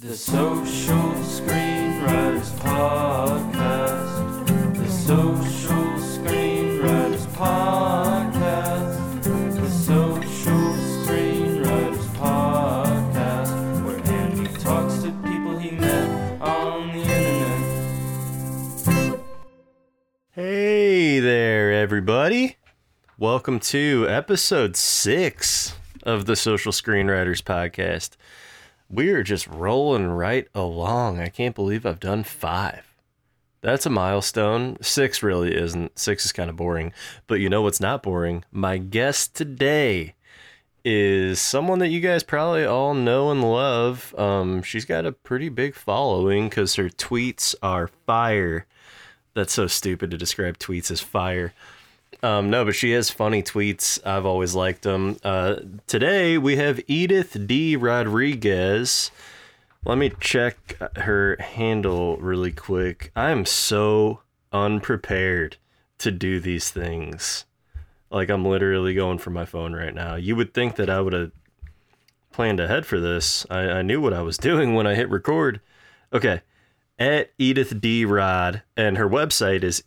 The Social Screenwriters Podcast. The Social Screenwriters Podcast. The Social Screenwriters Podcast. Where Andy talks to people he met on the internet. Hey there, everybody. Welcome to episode six of the Social Screenwriters Podcast. We're just rolling right along. I can't believe I've done five. That's a milestone. Six really isn't. Six is kind of boring. But you know what's not boring? My guest today is someone that you guys probably all know and love. Um, she's got a pretty big following because her tweets are fire. That's so stupid to describe tweets as fire. Um, no, but she has funny tweets. I've always liked them. Uh, today we have Edith D. Rodriguez. Let me check her handle really quick. I'm so unprepared to do these things. Like I'm literally going for my phone right now. You would think that I would have planned ahead for this. I, I knew what I was doing when I hit record. Okay, at Edith D. Rod, and her website is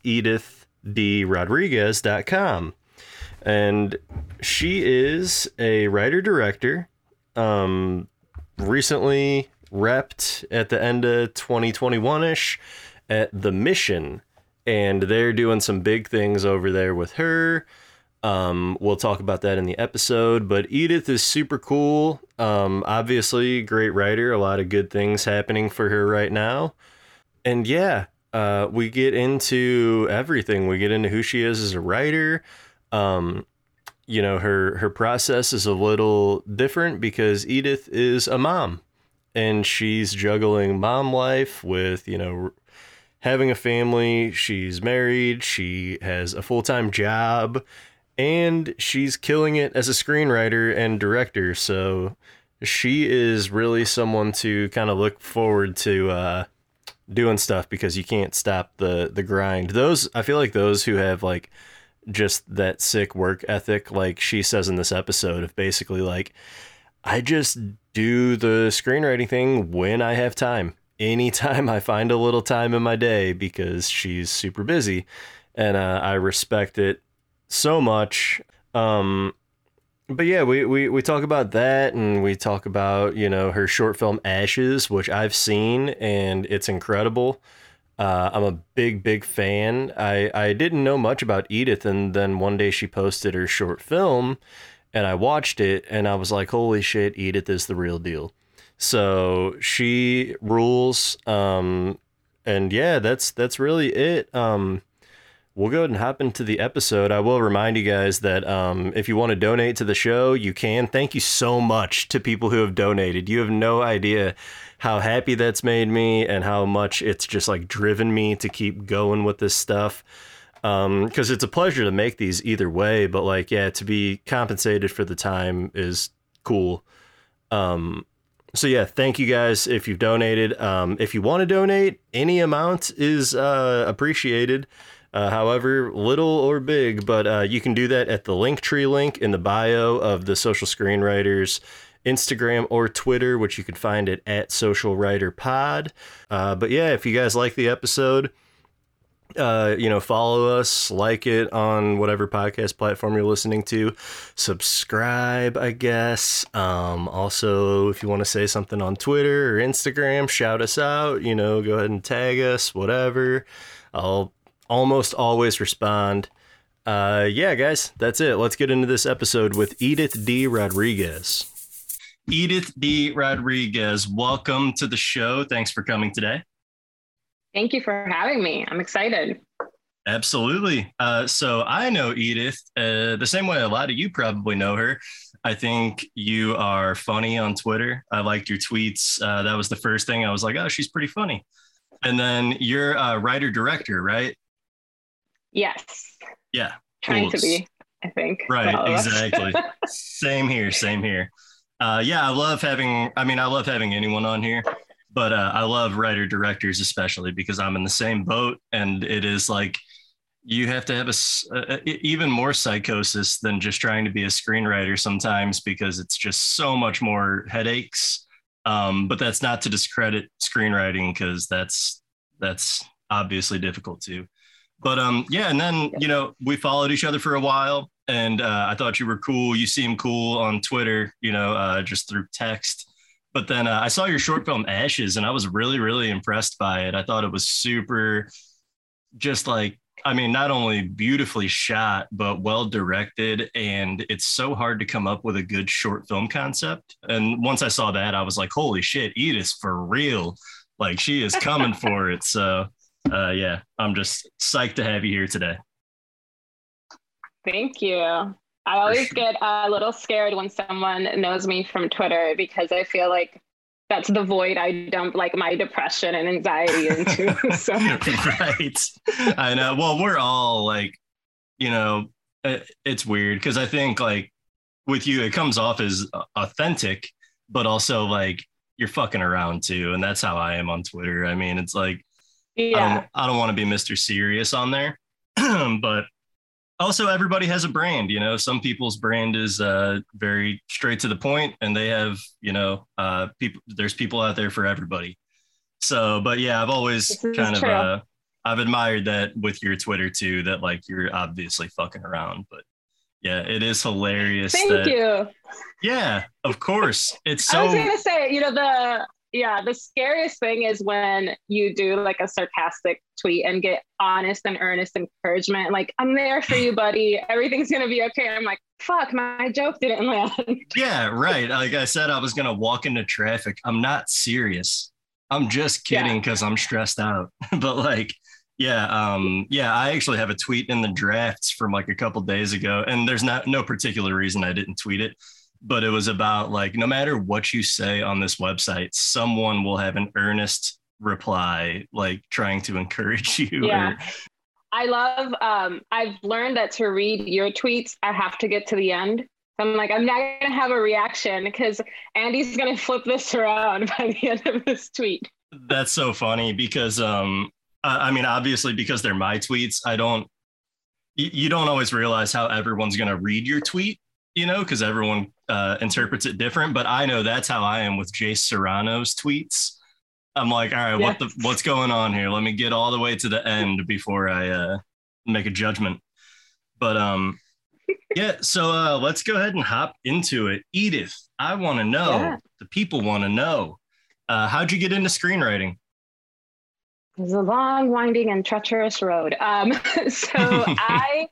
edithdrodriguez.com. And she is a writer director. Um, recently repped at the end of 2021 ish at The Mission. And they're doing some big things over there with her. Um, we'll talk about that in the episode. But Edith is super cool. Um, obviously, great writer. A lot of good things happening for her right now. And yeah, uh, we get into everything. We get into who she is as a writer. Um, you know, her her process is a little different because Edith is a mom, and she's juggling mom life with you know having a family. She's married. She has a full time job, and she's killing it as a screenwriter and director. So she is really someone to kind of look forward to. Uh, doing stuff because you can't stop the the grind. Those I feel like those who have like just that sick work ethic, like she says in this episode, of basically like I just do the screenwriting thing when I have time. Anytime I find a little time in my day because she's super busy, and uh, I respect it so much. Um, but yeah, we, we, we talk about that and we talk about, you know, her short film Ashes, which I've seen and it's incredible. Uh, I'm a big, big fan. I, I didn't know much about Edith, and then one day she posted her short film and I watched it and I was like, holy shit, Edith is the real deal. So she rules. Um, and yeah, that's that's really it. Um, we'll go ahead and hop into the episode. I will remind you guys that um, if you want to donate to the show, you can. Thank you so much to people who have donated. You have no idea how happy that's made me and how much it's just like driven me to keep going with this stuff. Because um, it's a pleasure to make these either way, but like, yeah, to be compensated for the time is cool. Um, so yeah, thank you guys if you've donated. Um, if you want to donate, any amount is uh, appreciated uh, however little or big, but uh, you can do that at the Linktree link in the bio of the Social Screenwriters Instagram or Twitter, which you can find it at Social Writer Pod. Uh, but yeah, if you guys like the episode, uh, you know, follow us, like it on whatever podcast platform you're listening to, subscribe, I guess. Um, also, if you want to say something on Twitter or Instagram, shout us out, you know, go ahead and tag us, whatever. I'll almost always respond. Uh, yeah, guys, that's it. Let's get into this episode with Edith D. Rodriguez. Edith D. Rodriguez, welcome to the show. Thanks for coming today. Thank you for having me. I'm excited. Absolutely. Uh, so I know Edith uh, the same way a lot of you probably know her. I think you are funny on Twitter. I liked your tweets. Uh, that was the first thing I was like, oh, she's pretty funny. And then you're a writer director, right? Yes. Yeah. Trying to be, I think. Right. Exactly. same here. Same here. Uh, yeah, I love having. I mean, I love having anyone on here, but uh, I love writer directors especially because I'm in the same boat, and it is like you have to have a, a, even more psychosis than just trying to be a screenwriter sometimes because it's just so much more headaches Um, but that's not to discredit screenwriting because that's that's obviously difficult too. But um, yeah, and then you know we followed each other for a while, and uh, I thought you were cool. You seem cool on Twitter, you know, uh, just through text. But then uh, I saw your short film Ashes, and I was really, really impressed by it. I thought it was super, just like I mean, not only beautifully shot, but well directed. And it's so hard to come up with a good short film concept. And once I saw that, I was like, holy shit, Edith for real. Like she is coming for it. So, uh, yeah, I'm just psyched to have you here today. Thank you. I always get a little scared when someone knows me from Twitter because I feel like that's the void I dump like my depression and anxiety into. so. right. I know. Well, we're all like, you know, it, it's weird because I think like with you, it comes off as authentic, but also like you're fucking around too. And that's how I am on Twitter. I mean, it's like, yeah. I don't, I don't want to be Mr. Serious on there, but also everybody has a brand you know some people's brand is uh, very straight to the point and they have you know uh, people there's people out there for everybody so but yeah i've always kind of uh, i've admired that with your twitter too that like you're obviously fucking around but yeah it is hilarious thank that, you yeah of course it's so i was gonna say you know the yeah, the scariest thing is when you do like a sarcastic tweet and get honest and earnest encouragement. Like, I'm there for you, buddy. Everything's gonna be okay. I'm like, fuck, my joke didn't land. Yeah, right. Like I said, I was gonna walk into traffic. I'm not serious. I'm just kidding because yeah. I'm stressed out. but like, yeah, um, yeah, I actually have a tweet in the drafts from like a couple days ago, and there's not no particular reason I didn't tweet it but it was about like no matter what you say on this website, someone will have an earnest reply, like trying to encourage you. Yeah. Or... I love, um, I've learned that to read your tweets, I have to get to the end. I'm like, I'm not going to have a reaction because Andy's going to flip this around by the end of this tweet. That's so funny because, um, I, I mean, obviously, because they're my tweets, I don't, you, you don't always realize how everyone's going to read your tweet you know, because everyone uh, interprets it different. But I know that's how I am with Jace Serrano's tweets. I'm like, all right, what the what's going on here? Let me get all the way to the end before I uh, make a judgment. But um, yeah. So uh, let's go ahead and hop into it. Edith, I want to know. Yeah. The people want to know. Uh, how'd you get into screenwriting? It was a long, winding, and treacherous road. Um, so I,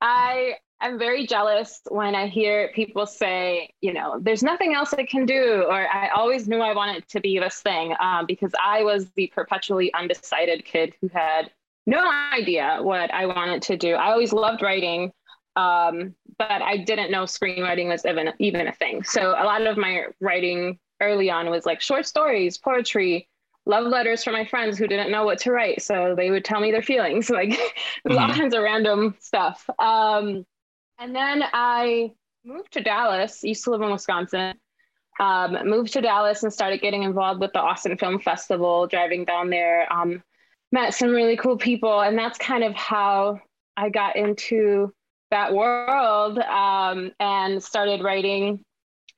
I I'm very jealous when I hear people say, you know, there's nothing else I can do, or I always knew I wanted to be this thing, um, because I was the perpetually undecided kid who had no idea what I wanted to do. I always loved writing, um, but I didn't know screenwriting was even even a thing. So a lot of my writing early on was like short stories, poetry, love letters from my friends who didn't know what to write, so they would tell me their feelings, like mm-hmm. all kinds of random stuff. Um, and then I moved to Dallas, used to live in Wisconsin. Um, moved to Dallas and started getting involved with the Austin Film Festival, driving down there. Um, met some really cool people, and that's kind of how I got into that world um, and started writing.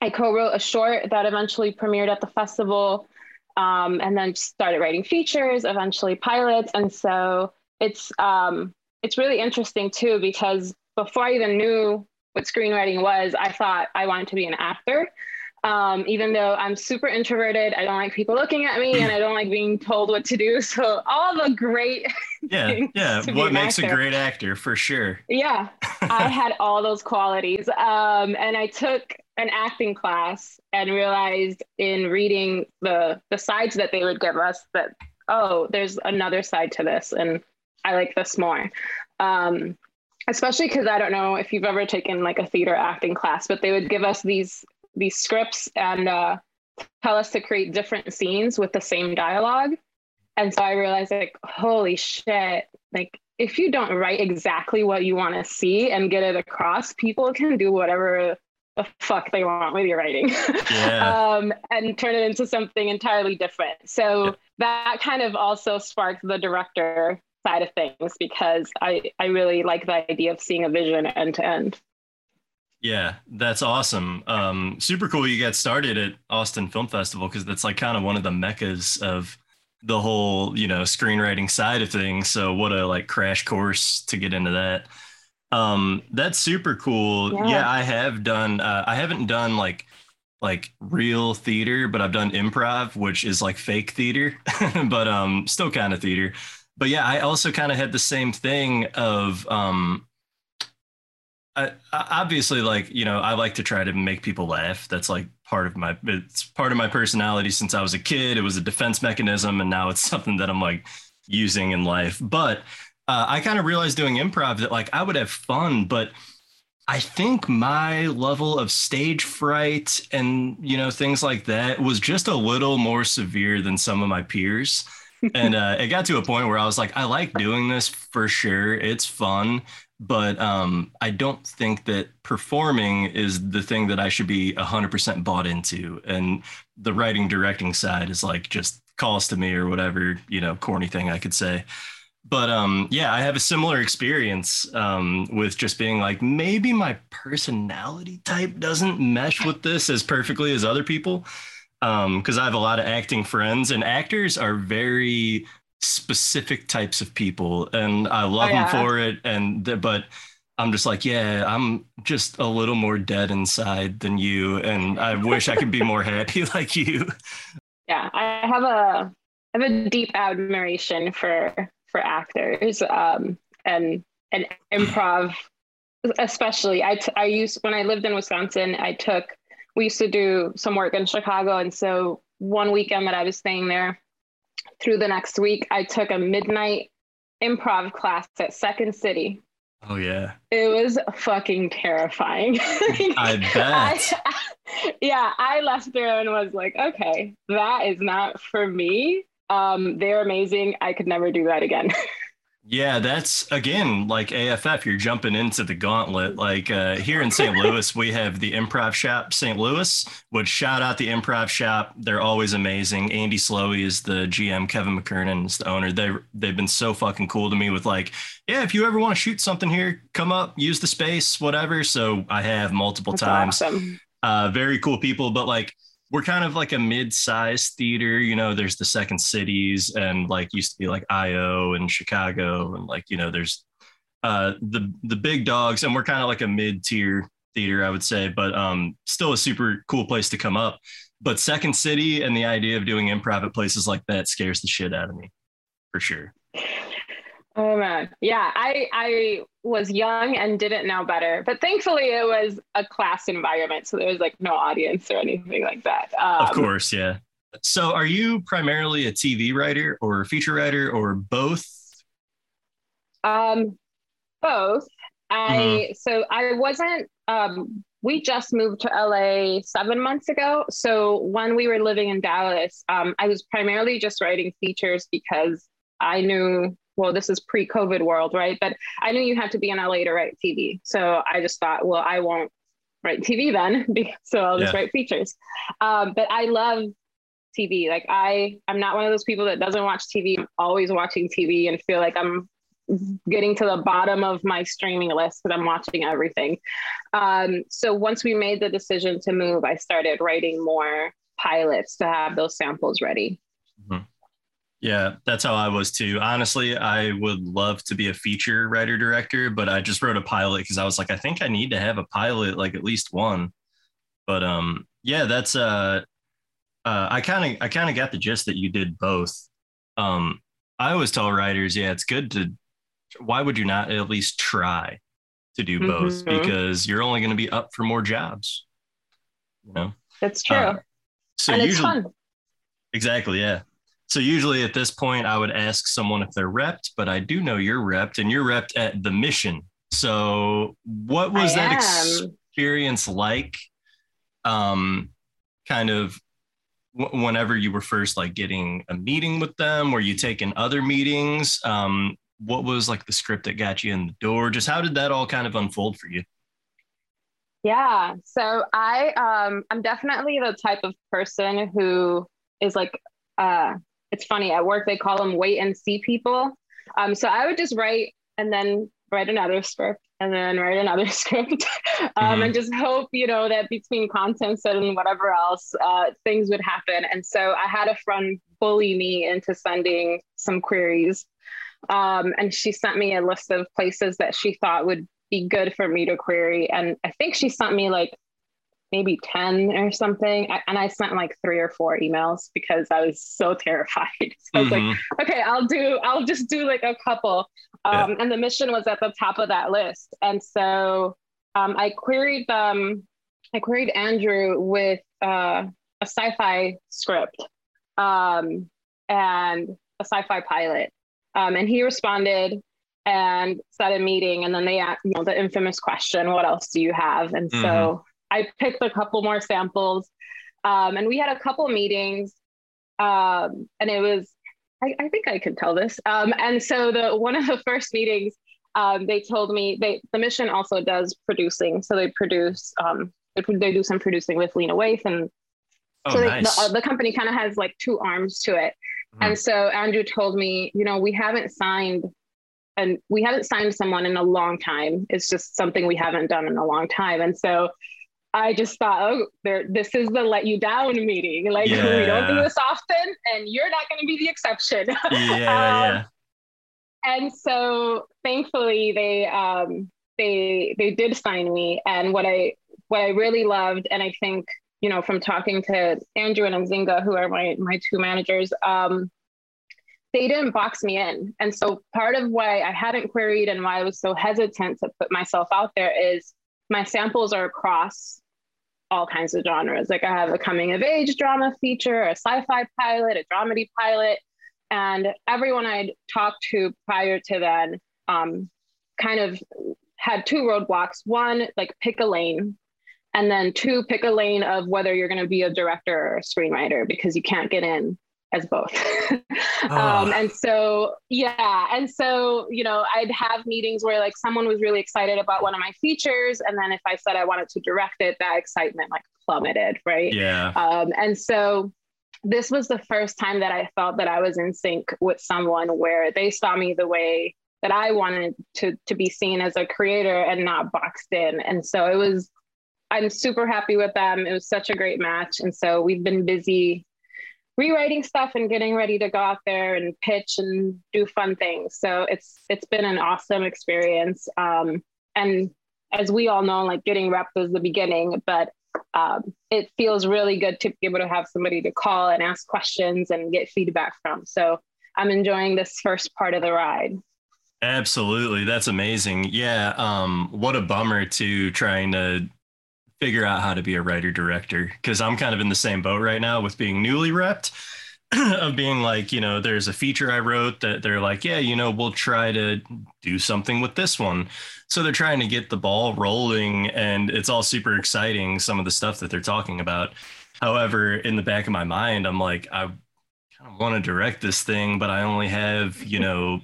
I co-wrote a short that eventually premiered at the festival, um, and then started writing features, eventually pilots, and so it's um, it's really interesting too because before I even knew what screenwriting was, I thought I wanted to be an actor. Um, even though I'm super introverted, I don't like people looking at me and I don't like being told what to do. So all the great Yeah, yeah. What makes actor. a great actor for sure. Yeah. I had all those qualities. Um, and I took an acting class and realized in reading the the sides that they would give us that, oh, there's another side to this and I like this more. Um, especially because I don't know if you've ever taken like a theater acting class, but they would give us these these scripts and uh, tell us to create different scenes with the same dialogue. And so I realized like, holy shit, like if you don't write exactly what you want to see and get it across, people can do whatever the fuck they want with your writing yeah. um, and turn it into something entirely different. So yeah. that kind of also sparked the director side of things because I, I really like the idea of seeing a vision end to end. Yeah, that's awesome. Um, super cool you got started at Austin Film Festival because that's like kind of one of the meccas of the whole, you know, screenwriting side of things. So what a like crash course to get into that. Um, that's super cool. Yeah, Yeah. I have done uh, I haven't done like like real theater, but I've done improv, which is like fake theater, but um still kind of theater. But yeah, I also kind of had the same thing of um I, obviously like you know i like to try to make people laugh. That's like part of my it's part of my personality since i was a kid. It was a defense mechanism and now it's something that i'm like using in life. But uh, i kind of realized doing improv that like i would have fun but i think my level of stage fright and you know things like that was just a little more severe than some of my peers and uh, it got to a point where i was like i like doing this for sure it's fun but um, I don't think that performing is the thing that I should be 100% bought into. And the writing, directing side is like just calls to me or whatever, you know, corny thing I could say. But um, yeah, I have a similar experience um, with just being like, maybe my personality type doesn't mesh with this as perfectly as other people. Because I have a lot of acting friends, and actors are very specific types of people and I love Oh, yeah. them for it and but I'm just like yeah I'm just a little more dead inside than you and I wish I could be more happy like you Yeah, I have a I have a deep admiration for for actors um, and and improv, especially. I t- I used when I lived in Wisconsin. I took we used to do some work in Chicago, and so one weekend that I was staying there, through the next week, I took a midnight improv class at Second City. oh yeah It was fucking terrifying. I bet I- yeah, I left there and was like, okay, that is not for me. Um, they're amazing. I could never do that again. Yeah, that's again like AFF. You're jumping into the gauntlet. Like uh, here in St. Louis, we have the Improv Shop St. Louis. Would shout out the Improv Shop. They're always amazing. Andy Slowey is the GM. Kevin McKernan is the owner. They they've been so fucking cool to me with like, yeah, if you ever want to shoot something here, come up, use the space, whatever. So I have multiple That's times awesome. uh, very cool people, but like we're kind of like a mid-sized theater. You know, there's the Second Cities and like used to be like IO and Chicago and like you know there's uh, the the big dogs, and we're kind of like a mid-tier theater, I would say, but um, still a super cool place to come up. But Second City and the idea of doing improv at places like that scares the shit out of me, for sure. Oh man. Yeah, I I was young and didn't know better. But thankfully it was a class environment. So there was like no audience or anything like that. Um, Of course, yeah. So, are you primarily a TV writer or a feature writer or both? Um, both. I Mm-hmm. so I wasn't. Um, we just moved to LA seven months ago. So when we were living in Dallas, um, I was primarily just writing features because I knew. Well, this is pre-COVID world, right? But I knew you had to be in LA to write TV. So I just thought, well, I won't write TV then, so I'll just Yeah. write features. Um, but I love TV. Like I, I'm not one of those people that doesn't watch TV. I'm always watching TV and feel like I'm getting to the bottom of my streaming list because I'm watching everything. Um, so once we made the decision to move, I started writing more pilots to have those samples ready. Yeah, that's how I was too. Honestly, I would love to be a feature writer director, but I just wrote a pilot because I was like, I think I need to have a pilot, like at least one. But um, yeah, that's uh, uh I kind of I kind of got the gist that you did both. Um, I always tell writers, yeah, it's good to. Why would you not at least try to do both? Mhm. Because you're only going to be up for more jobs. You know. That's true. Uh, So and it's usually, fun. Exactly, yeah. So usually at this point, I would ask someone if they're repped, but I do know you're repped, and you're repped at the mission. So what was I that am. experience like? Um, kind of w- whenever you were first like getting a meeting with them, were you taking other meetings? Um, what was like the script that got you in the door? Just how did that all kind of unfold for you? Yeah. So I um I'm definitely the type of person who is like uh it's funny at work they call them wait and see people. Um so I would just write and then write another script and then write another script um, Mhm. and just hope you know that between contents and whatever else uh, things would happen and so i had a friend bully me into sending some queries um, and she sent me a list of places that she thought would be good for me to query and i think she sent me like maybe 10 or something I, and i sent like three or four emails because i was so terrified. So i was like Mhm. okay i'll do i'll just do like a couple. Um, and the mission was at the top of that list. And so um, i queried them, i queried andrew with uh, a sci-fi script um, and a sci-fi pilot. Um, and he responded and set a meeting and then they asked you know the infamous question what else do you have? And so i picked a couple more samples um, and we had a couple meetings um, and it was I, I think I can tell this. Um, and so the one of the first meetings, um, they told me they the mission also does producing. So they produce um, they, they do some producing with Lena Waithe, and Oh, so they, nice. the, uh, the company kind of has like two arms to it. Mhm. And so Andrew told me, you know, we haven't signed. And we haven't signed someone in a long time. It's just something we haven't done in a long time. And so I just thought, oh, there, this is the let you down meeting. Like we don't do this often, and you're not going to be the exception. yeah, Um, yeah. and so thankfully they um they they did sign me and what i what i really loved and i think you know from talking to andrew and Nzinga, who are my my two managers um they didn't box me in and so part of why i hadn't queried and why i was so hesitant to put myself out there is my samples are across all kinds of genres like i have a coming of age drama feature a sci-fi pilot a dramedy pilot and everyone I'd talked to prior to then um, kind of had two roadblocks. One, like pick a lane, and then two, pick a lane of whether you're going to be a director or a screenwriter because you can't get in as both. um, Oh. and so, yeah. And so, you know, I'd have meetings where like someone was really excited about one of my features. And then if I said I wanted to direct it, that excitement like plummeted, right? Yeah. Um, and so this was the first time that I felt that I was in sync with someone where they saw me the way that I wanted to to be seen as a creator and not boxed in. And so it was I'm super happy with them. It was such a great match. And so we've been busy rewriting stuff and getting ready to go out there and pitch and do fun things. So it's it's been an awesome experience. Um, and as we all know, like getting repped was the beginning, but um, it feels really good to be able to have somebody to call and ask questions and get feedback from. So I'm enjoying this first part of the ride. Absolutely. That's amazing. Yeah. Um, what a bummer to trying to figure out how to be a writer director because I'm kind of in the same boat right now with being newly repped of being like, you know, there's a feature I wrote that they're like, yeah, you know, we'll try to do something with this one. So they're trying to get the ball rolling and it's all super exciting, some of the stuff that they're talking about. However, in the back of my mind, I'm like, I kind of want to direct this thing, but I only have, you know,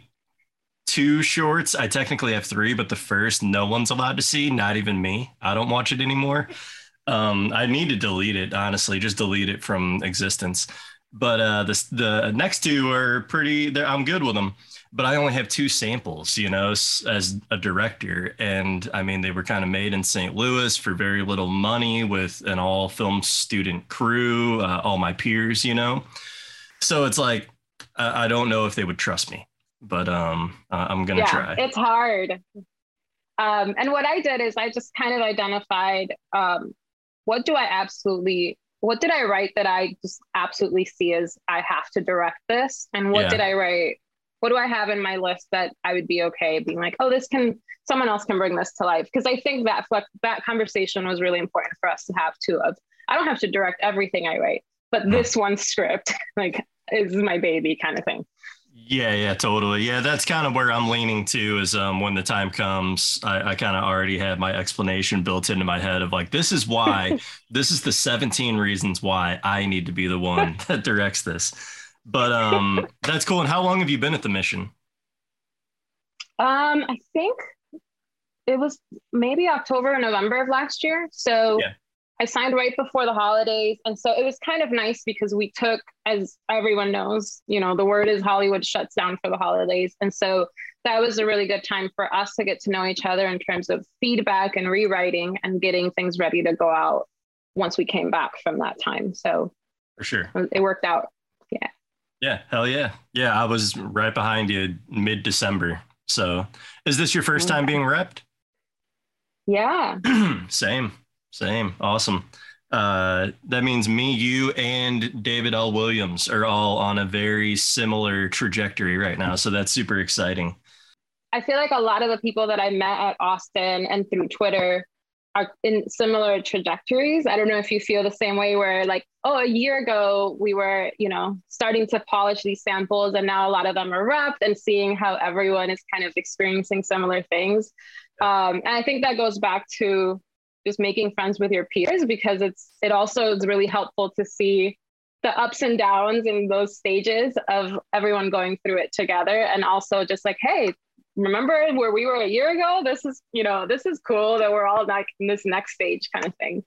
two shorts. I technically have three, but the first no one's allowed to see, not even me. I don't watch it anymore. Um, I need to delete it, honestly, just delete it from existence. But uh, the the next two are pretty. I'm good with them, but I only have two samples, you know, as a director, and I mean they were kind of made in St. Louis for very little money with an all film student crew, uh, all my peers, you know. So it's like I, I don't know if they would trust me but um uh, i'm gonna yeah, try it's hard. Um, and what I did is I just kind of identified um, what do I absolutely, what did I write that I just absolutely see as I have to direct this, and what Yeah. did I write? What do I have in my list that I would be okay being like, oh, this can someone else can bring this to life? Because I think that that conversation was really important for us to have too. Of I don't have to direct everything I write, but Hmm. this one script like is my baby kind of thing. Yeah yeah totally yeah that's kind of where i'm leaning to is um when the time comes i, I kind of already have my explanation built into my head of like this is why this is the 17 reasons why i need to be the one that directs this but um that's cool and how long have you been at the mission Um, I think it was maybe October or November of last year. So Yeah. I signed right before the holidays. And so it was kind of nice because we took, as everyone knows, you know, the word is Hollywood shuts down for the holidays. And so that was a really good time for us to get to know each other in terms of feedback and rewriting and getting things ready to go out once we came back from that time. So For sure. it worked out. Yeah. Yeah, hell yeah. Yeah, I was right behind you mid December. So is this your first time being repped? Yeah. same, same. Awesome. Uh, that means me, you, and David L. Williams are all on a very similar trajectory right now. So that's super exciting. I feel like a lot of the people that I met at Austin and through Twitter are in similar trajectories. I don't know if you feel the same way where like, oh, a year ago we were, you know, starting to polish these samples and now a lot of them are wrapped and seeing how everyone is kind of experiencing similar things. Um, and I think that goes back to just making friends with your peers because it's it also is really helpful to see the ups and downs in those stages of everyone going through it together and also just like hey remember where we were a year ago this is you know this is cool that we're all like in this next stage kind of thing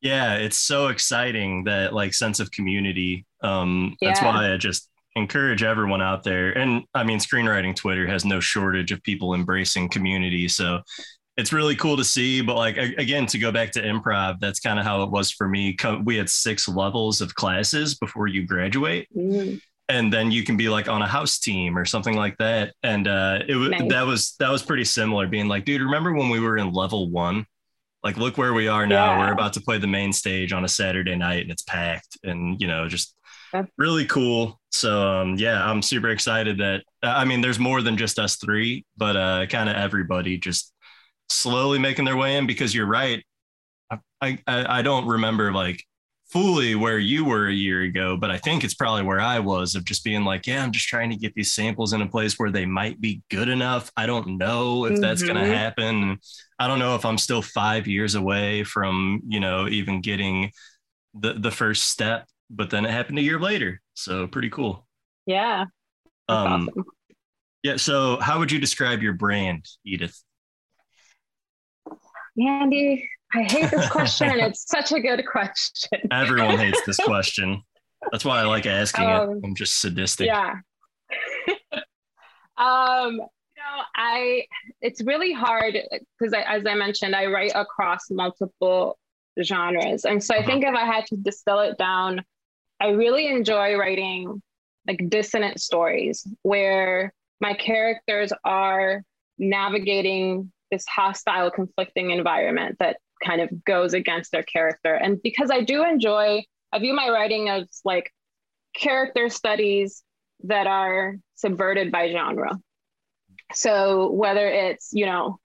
Yeah, it's so exciting that like sense of community. Um, that's why I just encourage everyone out there. And I mean, screenwriting Twitter has no shortage of people embracing community. So it's really cool to see. But like again, to go back to improv, that's kind of how it was for me. We had six levels of classes before you graduate Mm. and then you can be like on a house team or something like that and uh it was Nice. that was that was pretty similar being like dude remember when we were in level one like look where we are now Yeah. we're about to play the main stage on a saturday night and it's packed and you know just That's- really cool so um yeah i'm super excited that i mean there's more than just us three but uh kind of everybody just slowly making their way in because you're right I, I i don't remember like fully where you were a year ago, but I think it's probably where I was of just being like, yeah, I'm just trying to get these samples in a place where they might be good enough. I don't know if that's going to happen. I don't know if I'm still five years away from, you know, even getting the, the first step, but then it happened a year later. So pretty cool. yeah Um, awesome. yeah. So how would you describe your brand, Edith? Andy i hate this question and it's such a good question Everyone hates this question. That's why I like asking Um, it. I'm just sadistic. Yeah. um, you know, I it's really hard because as I mentioned, I write across multiple genres. And so I think if I had to distill it down, I really enjoy writing like dissonant stories where my characters are navigating this hostile, conflicting environment that kind of goes against their character. And because I do enjoy, I view my writing as like character studies that are subverted by genre. So whether it's, you know,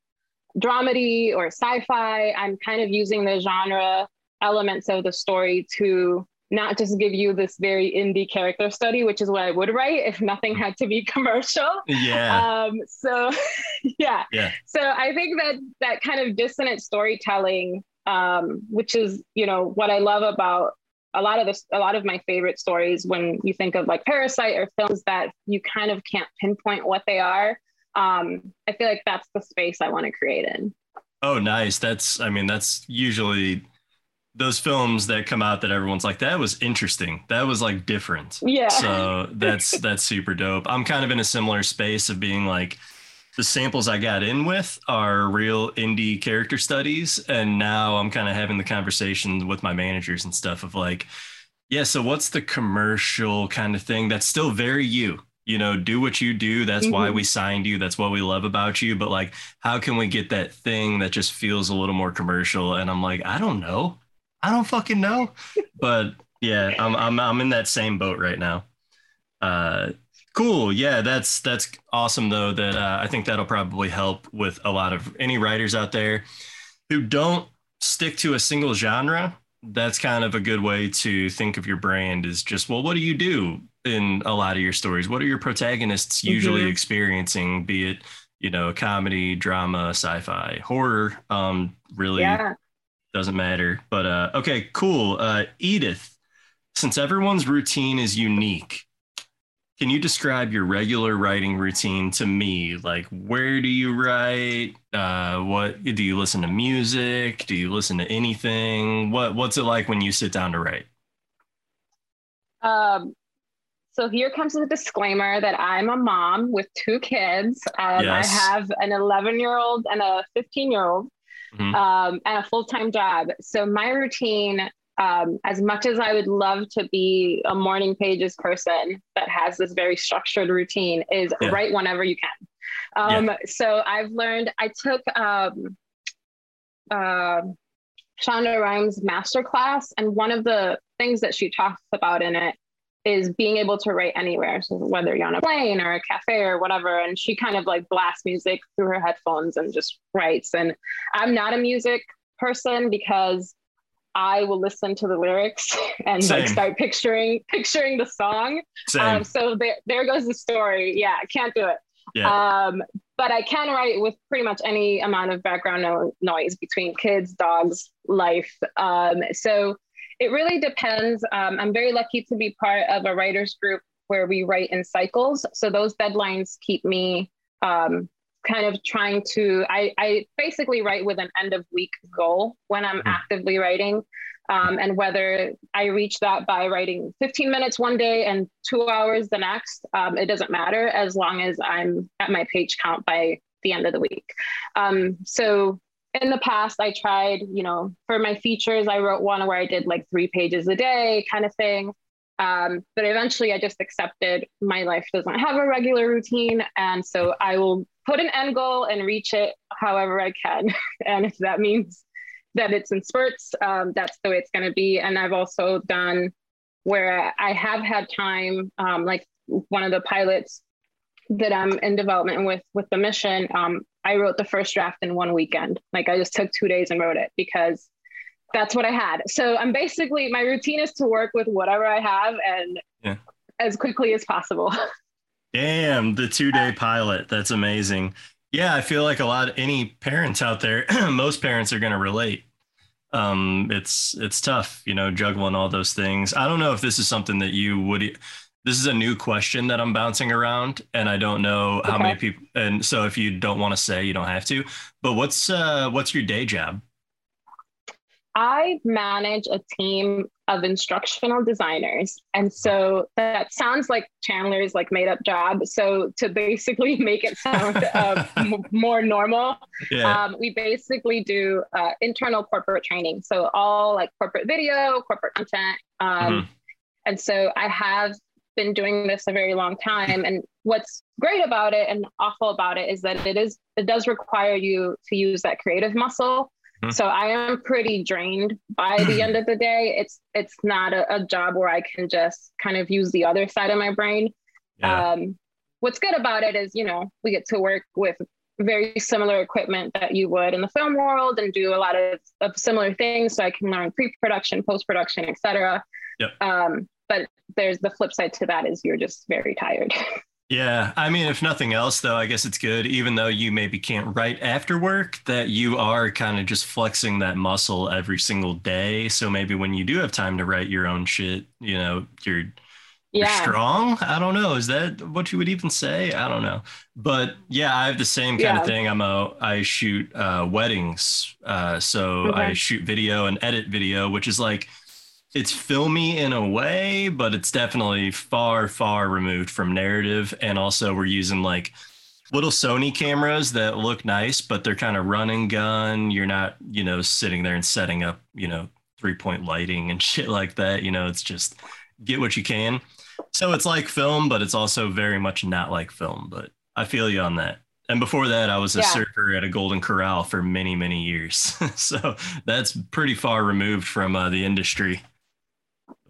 dramedy or sci-fi, I'm kind of using the genre elements of the story to not just give you this very indie character study, which is what I would write if nothing had to be commercial. Yeah. Um, so yeah. Yeah. So I think that that kind of dissonant storytelling, um, which is, you know, what I love about a lot of this, a lot of my favorite stories when you think of like Parasite or films that you kind of can't pinpoint what they are. Um, I feel like that's the space I want to create in. Oh, nice. That's, I mean, that's usually those films that come out that everyone's like, that was interesting. That was like different. Yeah. So that's, that's super dope. I'm kind of in a similar space of being like, the samples I got in with are real indie character studies. And now I'm kind of having the conversation with my managers and stuff of like, yeah, so what's the commercial kind of thing that's still very you? You know, do what you do. That's why Mhm. we signed you. That's what we love about you. But like, how can we get that thing that just feels a little more commercial? And I'm like, I don't know. I don't fucking know. but yeah, I'm I'm I'm in that same boat right now. Uh cool. Yeah, that's that's awesome though that uh, I think that'll probably help with a lot of any writers out there who don't stick to a single genre. That's kind of a good way to think of your brand is just well, what do you do in a lot of your stories? What are your protagonists usually Mhm. experiencing, be it you know, comedy, drama, sci-fi, horror, um, really Yeah. Doesn't matter. But uh, okay, cool. Uh, Edith, since everyone's routine is unique, can you describe your regular writing routine to me? Like, where do you write? Uh, what do you listen to music? Do you listen to anything? What What's it like when you sit down to write? Um, so here comes the disclaimer that I'm a mom with two kids. Um, Yes. I have an 11 year old and a 15 year old, Mhm. um, and a full time job. So my routine, um, as much as I would love to be a morning pages person that has this very structured routine, is Yeah. write whenever you can. Um, So I've learned. I took um, um Shonda Rhimes masterclass, and one of the things that she talks about in it is being able to write anywhere. So whether you're on a plane or a cafe or whatever, and she kind of like blasts music through her headphones and just writes. And I'm not a music person because I will listen to the lyrics and like start picturing picturing the song. Same. Um, so there there goes the story. Yeah, I can't do it. yeah. Um, but I can write with pretty much any amount of background no- noise between kids, dogs, life. Um, so it really depends. Um, I'm very lucky to be part of a writers group where we write in cycles. So those deadlines keep me um, kind of trying to, I, I basically write with an end of week goal when I'm Mhm. actively writing. Um, and whether I reach that by writing 15 minutes one day and two hours the next, um, it doesn't matter as long as I'm at my page count by the end of the week. Um, so in the past, I tried, you know, for my features, I wrote one where I did like three pages a day kind of thing. Um, but eventually I just accepted my life doesn't have a regular routine. And so I will put an end goal and reach it however I can. and if that means that it's in spurts, um, that's the way it's going to be. And I've also done where I have had time, um, like one of the pilots that I'm in development with with the mission. Um, I wrote the first draft in one weekend. Like I just took two days and wrote it because that's what I had. So I'm basically my routine is to work with whatever I have and Yeah. as quickly as possible. Damn, the two day pilot. That's amazing. Yeah, I feel like a lot of any parents out there, most parents are going to relate. Um, it's it's tough, you know, juggling all those things. I don't know if this is something that you would. This is a new question that I'm bouncing around, and I don't know how many people. And so, if you don't want to say, you don't have to. But what's uh, what's your day job? I manage a team of instructional designers. And so that sounds like Chandler's like made up job. So to basically make it sound uh, m- more normal, Yeah, um, we basically do uh, internal corporate training. So all like corporate video, corporate content. Um, Mhm. And so I have been doing this a very long time. And what's great about it and awful about it is that it is it does require you to use that creative muscle. Mhm. So I am pretty drained by the end of the day. It's it's not a, a job where I can just kind of use the other side of my brain. yeah, Um, what's good about it is, you know, we get to work with very similar equipment that you would in the film world and do a lot of, of similar things. So I can learn pre-production, post-production, etc. Yep. Um, but there's the flip side to that is you're just very tired. Yeah, I mean, if nothing else, though, I guess it's good, even though you maybe can't write after work, that you are kind of just flexing that muscle every single day. So maybe when you do have time to write your own shit, you know, you're, you're yeah. strong. I don't know. Is that what you would even say? I don't know. But yeah, I have the same kind Yeah. of thing. I'm a, I shoot uh, weddings. Uh, so I shoot video and edit video, which is like, it's filmy in a way, but it's definitely far, far removed from narrative. And also, we're using like little Sony cameras that look nice, but they're kind of run and gun. You're not, you know, sitting there and setting up, you know, three point lighting and shit like that. You know, it's just get what you can. So it's like film, but it's also very much not like film. But I feel you on that. And before that, I was a Yeah. surfer at a Golden Corral for many, many years. so that's pretty far removed from uh, the industry.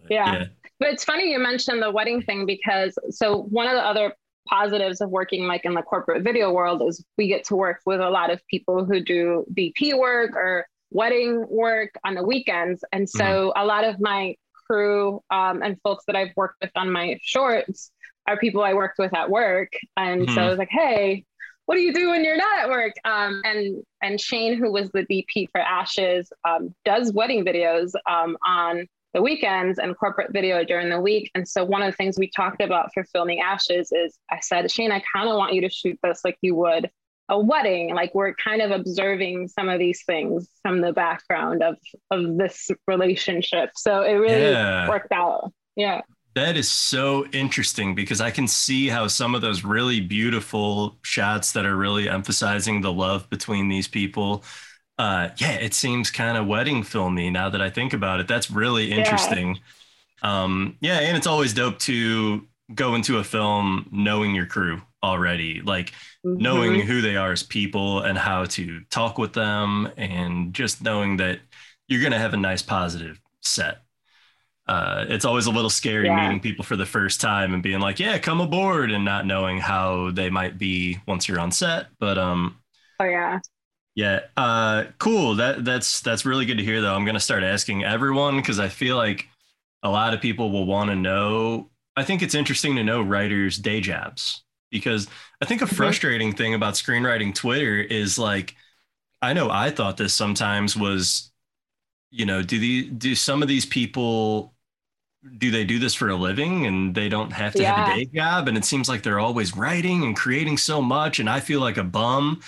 Yeah. But it's funny you mentioned the wedding thing because so one of the other positives of working like in the corporate video world is we get to work with a lot of people who do DP work or wedding work on the weekends. And so a lot of my crew um, and folks that I've worked with on my shorts are people I worked with at work. And so I was like, hey, what do you do when you're not at work? Um, and and Shane, who was the DP for Ashes, um, does wedding videos um, on the weekends and corporate video during the week. And so one of the things we talked about for filming Ashes is I said, Shane, I kind of want you to shoot this like you would a wedding. Like we're kind of observing some of these things from the background of of this relationship. So it really Yeah. worked out. Yeah. That is so interesting because I can see how some of those really beautiful shots that are really emphasizing the love between these people. Uh, yeah, it seems kind of wedding filmy now that I think about it. That's really interesting. Um, yeah, and it's always dope to go into a film knowing your crew already, like knowing Mhm. who they are as people and how to talk with them, and just knowing that you're going to have a nice positive set. Uh, it's always a little scary Yeah. meeting people for the first time and being like, "Yeah, come aboard," and not knowing how they might be once you're on set. But um, Oh yeah. Yeah, uh, cool. That that's that's really good to hear. Though I'm gonna start asking everyone because I feel like a lot of people will want to know. I think it's interesting to know writers' day jobs because I think a frustrating thing about screenwriting Twitter is like, I know I thought this sometimes was, you know, do the do some of these people do they do this for a living and they don't have to have a day job and it seems like they're always writing and creating so much and I feel like a bum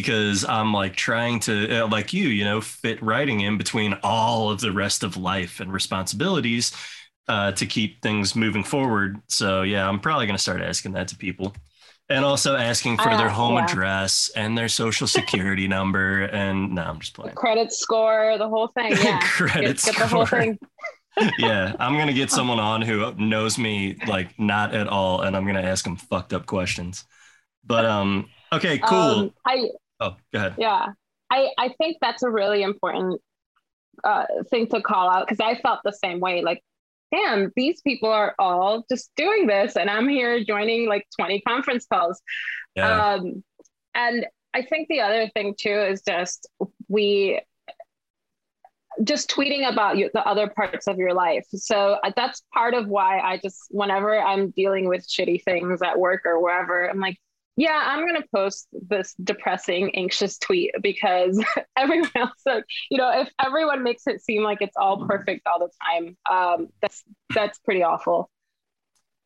because I'm like trying to uh, like you, you know, fit writing in between all of the rest of life and responsibilities uh, to keep things moving forward. So yeah, I'm probably gonna start asking that to people, and also asking for their Uh, home yeah. address and their social security number. And no, I'm just playing. Credit score, the whole thing. Yeah. Credit get, get the whole score. thing. yeah, I'm gonna get someone on who knows me like not at all, and I'm gonna ask them fucked up questions. But um, okay, cool. Um, I oh, go ahead. yeah i i think that's a really important uh thing to call out because i felt the same way like damn these people are all just doing this and i'm here joining like 20 conference calls Yeah, um and i think the other thing too is just we just tweeting about you, the other parts of your life. So uh, that's part of why I just, whenever I'm dealing with shitty things at work or wherever, I'm like, yeah, I'm going to post this depressing, anxious tweet because everyone else, like, you know, if everyone makes it seem like it's all perfect all the time, um, that's, that's pretty awful.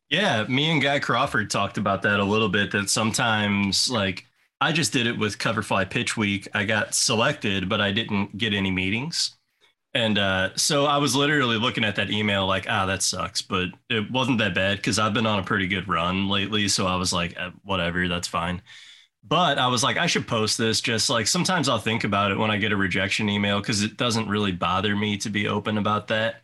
yeah. Me and Guy Crawford talked about that a little bit. That sometimes, like, I just did it with Coverfly Pitch Week. I got selected, but I didn't get any meetings. And uh, so I was literally looking at that email like, ah, that sucks. But it wasn't that bad because I've been on a pretty good run lately. So I was like, eh, whatever, that's fine. But I was like, I should post this. Just like sometimes I'll think about it when I get a rejection email because it doesn't really bother me to be open about that.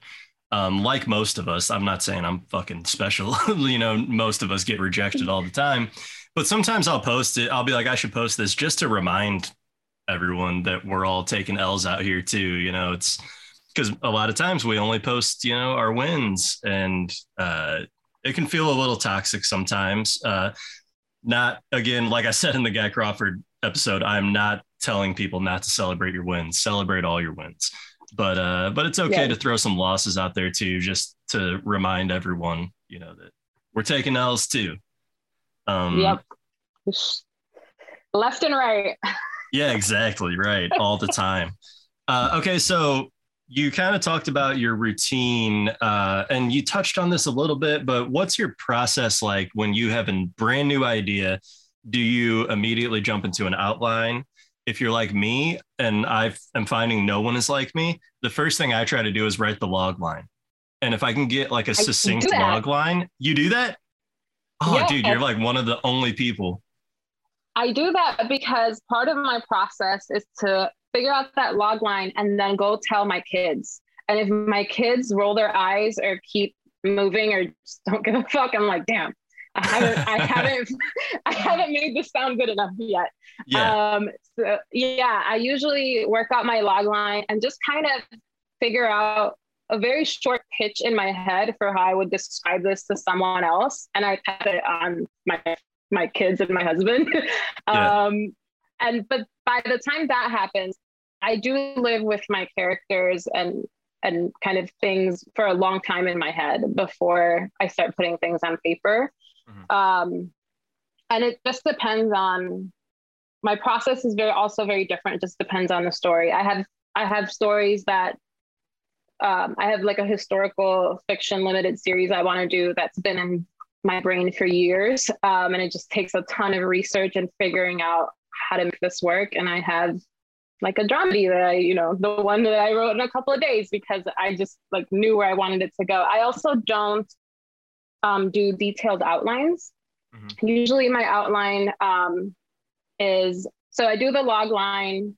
Um, like most of us, I'm not saying I'm fucking special. you know, most of us get rejected all the time. But sometimes I'll post it. I'll be like, I should post this just to remind everyone that we're all taking L's out here too. You know, it's because a lot of times we only post, you know, our wins and uh, it can feel a little toxic sometimes. Uh, not again, like I said in the Guy Crawford episode, I'm not telling people not to celebrate your wins. Celebrate all your wins. But uh, but it's okay Yeah. to throw some losses out there too, just to remind everyone, you know, that we're taking L's too. Um, Yep. Left and right. Yeah, exactly. Right. All the time. Uh, okay. So you kind of talked about your routine uh, and you touched on this a little bit, but what's your process like when you have a brand new idea? Do you immediately jump into an outline? If you're like me and I am finding no one is like me, the first thing I try to do is write the log line. And if I can get like a succinct log line, you do that? Oh, dude, you're like one of the only people. I do that because part of my process is to figure out that log line and then go tell my kids. And if my kids roll their eyes or keep moving or just don't give a fuck, I'm like, damn, I haven't, I haven't, I haven't made this sound good enough yet. Yeah. Um, so yeah, I usually work out my log line and just kind of figure out a very short pitch in my head for how I would describe this to someone else, and I type it on my my kids and my husband. Yeah. um, and but by the time that happens, I do live with my characters and and kind of things for a long time in my head before I start putting things on paper. Mhm. Um, and it just depends on my process is very also very different. It just depends on the story. I have I have stories that um, I have like a historical fiction limited series I want to do that's been in my brain for years. Um, and it just takes a ton of research and figuring out how to make this work. And I have like a dramedy that I, you know, the one that I wrote in a couple of days because I just like knew where I wanted it to go. I also don't um, do detailed outlines. Mm-hmm. Usually my outline um, is so I do the log line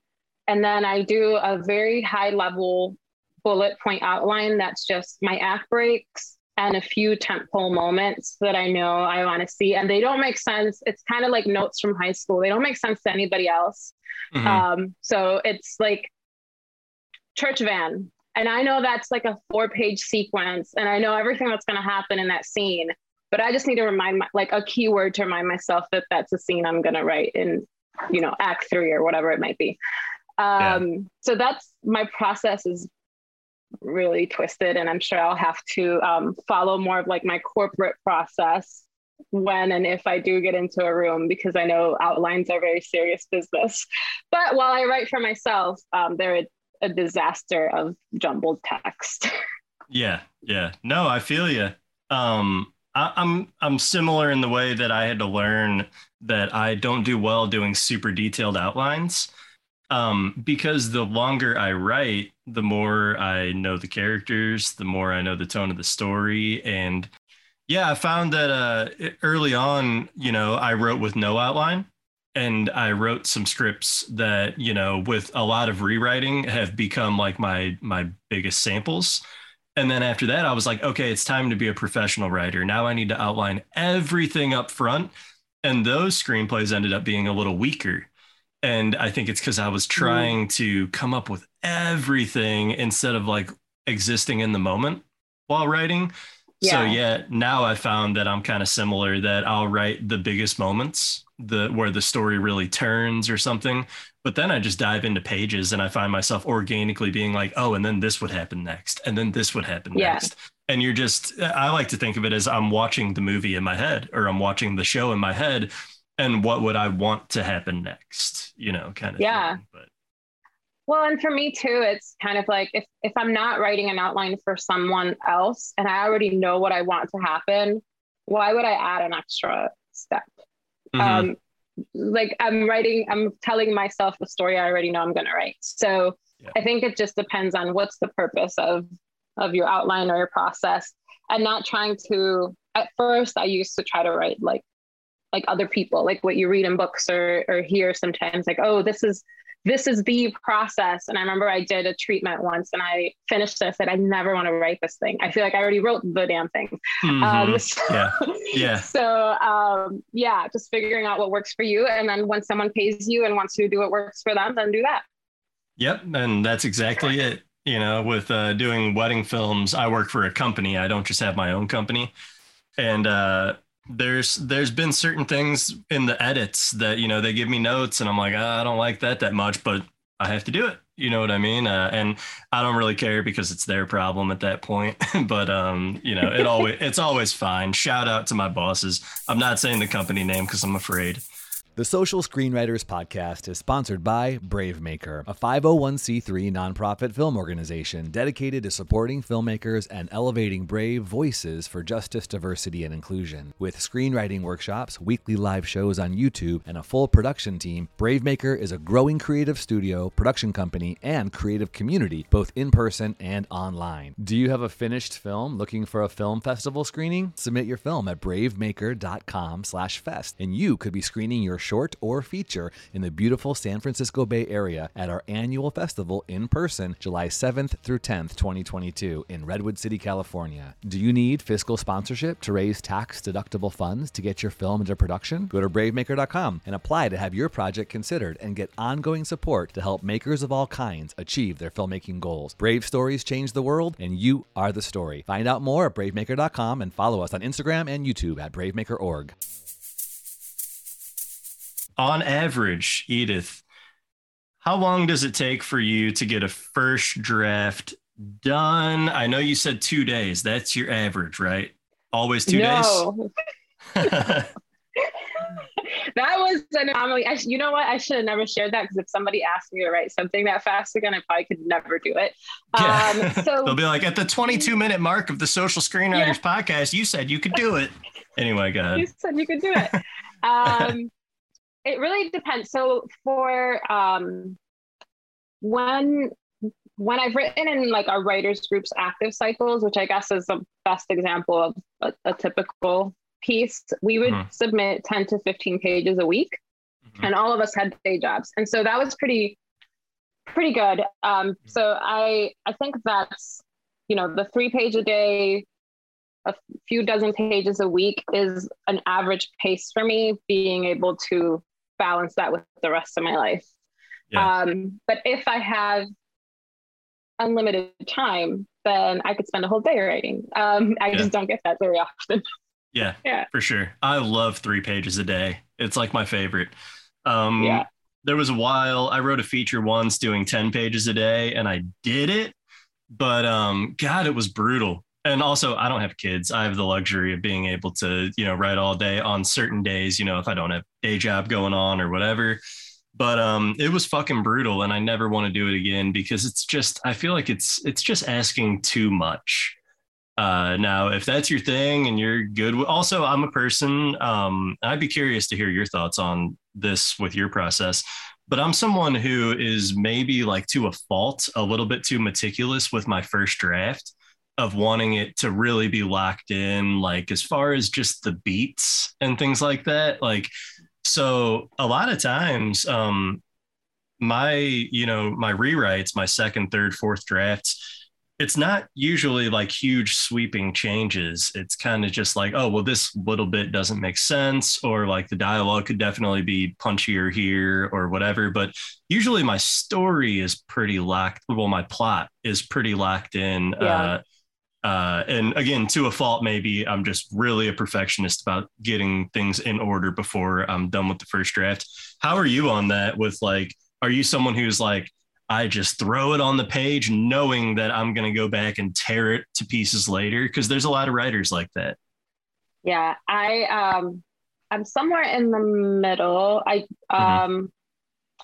and then I do a very high level bullet point outline that's just my act breaks and a few tentpole moments that I know I want to see. And they don't make sense. It's kind of like notes from high school. They don't make sense to anybody else. Mm-hmm. Um, so it's like church van. And I know that's like a four page sequence. And I know everything that's going to happen in that scene. But I just need to remind my, like a keyword to remind myself that that's a scene I'm going to write in, you know, act three or whatever it might be. Um, yeah. So that's my process is really twisted and i'm sure i'll have to um, follow more of like my corporate process when and if i do get into a room because i know outlines are very serious business. But while i write for myself um, they're a, a disaster of jumbled text. Yeah yeah. No i feel you um I, I'm I'm similar in the way that I had to learn that I don't do well doing super detailed outlines um, because the longer I write, the more I know the characters, the more I know the tone of the story. And yeah, I found that uh, early on, you know, I wrote with no outline and I wrote some scripts that, you know, with a lot of rewriting have become like my my biggest samples. And then after that, I was like, okay, it's time to be a professional writer. Now I need to outline everything up front. And those screenplays ended up being a little weaker and I think it's because I was mm-hmm. trying mm. to come up with everything instead of like existing in the moment while writing. Yeah. So yeah, now I found that I'm kind of similar that I'll write the biggest moments, the where the story really turns or something, but then I just dive into pages and I find myself organically being like, "Oh, and then this would happen next, and then this would happen yeah. next." And you're just I like to think of it as I'm watching the movie in my head or I'm watching the show in my head and what would I want to happen next, you know, kind of yeah. Thing. But well, and for me too, it's kind of like if if I'm not writing an outline for someone else and I already know what I want to happen, why would I add an extra step? Mm-hmm. Um, like I'm writing, I'm telling myself a story I already know I'm going to write. So yeah. I think it just depends on what's the purpose of of your outline or your process, and not trying to. At first, I used to try to write like like other people, like what you read in books or or hear sometimes, like, oh, this is this is the process. And I remember I did a treatment once and I finished this and I never want to write this thing. I feel like I already wrote the damn thing. Mm-hmm. Um, so, yeah. Yeah. So um, yeah, just figuring out what works for you. And then when someone pays you and wants you to do what works for them, then do that. Yep. And that's exactly it. You know, with uh, doing wedding films, I work for a company. I don't just have my own company. And uh, there's there's been certain things in the edits that you know they give me notes and I'm like oh, I don't like that that much but I have to do it. You know what I mean? Uh, and I don't really care because it's their problem at that point. But um you know it always it's always fine. Shout out to my bosses. I'm not saying the company name because I'm afraid the Social Screenwriters Podcast is sponsored by Bravemaker, a 501c3 nonprofit film organization dedicated to supporting filmmakers and elevating brave voices for justice, diversity, and inclusion. With screenwriting workshops, weekly live shows on YouTube, and a full production team, Bravemaker is a growing creative studio, production company, and creative community, both in person and online. Do you have a finished film looking for a film festival screening? Submit your film at bravemaker.com/fest, and you could be screening your short or feature in the beautiful San Francisco Bay Area at our annual festival in person July 7th through 10th, 2022, in Redwood City, California. Do you need fiscal sponsorship to raise tax deductible funds to get your film into production? Go to bravemaker.com and apply to have your project considered and get ongoing support to help makers of all kinds achieve their filmmaking goals. Brave stories change the world, and you are the story. Find out more at bravemaker.com and follow us on Instagram and YouTube at bravemaker.org on average, Edith, how long does it take for you to get a first draft done? I know you said two days. That's your average, right? Always two no. days? that was an anomaly. I, you know what? I should have never shared that because if somebody asked me to write something that fast again, I probably could never do it. Yeah. Um, so They'll be like, at the 22 minute mark of the Social Screenwriters podcast, you said you could do it. Anyway, go ahead. you said you could do it. Um, it really depends. So for um, when when I've written in like our writers groups active cycles, which I guess is the best example of a, a typical piece, we would Mhm. submit 10 to 15 pages a week. Mhm. And all of us had day jobs. And so that was pretty pretty good. Um, so I I think that's you know the three page a day, a few dozen pages a week is an average pace for me, being able to balance that with the rest of my life. Yeah. Um, but if I have unlimited time, then I could spend a whole day writing. Um, I Yeah. just don't get that very often. Yeah, Yeah. for sure. I love three pages a day. It's like my favorite. Um, Yeah. There was a while I wrote a feature once doing 10 pages a day and I did it, but um, God, it was brutal. And also, I don't have kids. I have the luxury of being able to, you know, write all day on certain days, you know, if I don't have a day job going on or whatever. But um, it was fucking brutal, and I never want to do it again because it's just I feel like it's it's just asking too much. Uh, now, if that's your thing and you're good, also I'm a person. Um, I'd be curious to hear your thoughts on this with your process. But I'm someone who is maybe like to a fault, a little bit too meticulous with my first draft of wanting it to really be locked in, like as far as just the beats and things like that. Like, so a lot of times, um, my you know my rewrites, my second, third, fourth drafts it's not usually like huge sweeping changes. It's kind of just like, oh, well, this little bit doesn't make sense, or like the dialogue could definitely be punchier here or whatever. But usually my story is pretty locked. Well, my plot is pretty locked in. Yeah. Uh, uh, and again, to a fault, maybe I'm just really a perfectionist about getting things in order before I'm done with the first draft. How are you on that? With like, are you someone who's like, I just throw it on the page knowing that I'm going to go back and tear it to pieces later because there's a lot of writers like that. Yeah, I um I'm somewhere in the middle. I um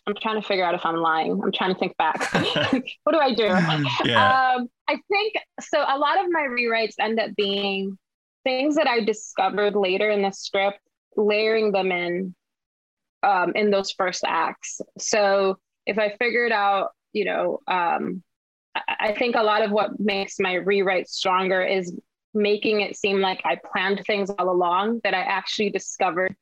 I'm trying to figure out if I'm lying. I'm trying to think back. what do I do? Yeah. Um I think so a lot of my rewrites end up being things that I discovered later in the script, layering them in um in those first acts. So if I figured out, you know, um I, I think a lot of what makes my rewrite stronger is making it seem like I planned things all along that I actually discovered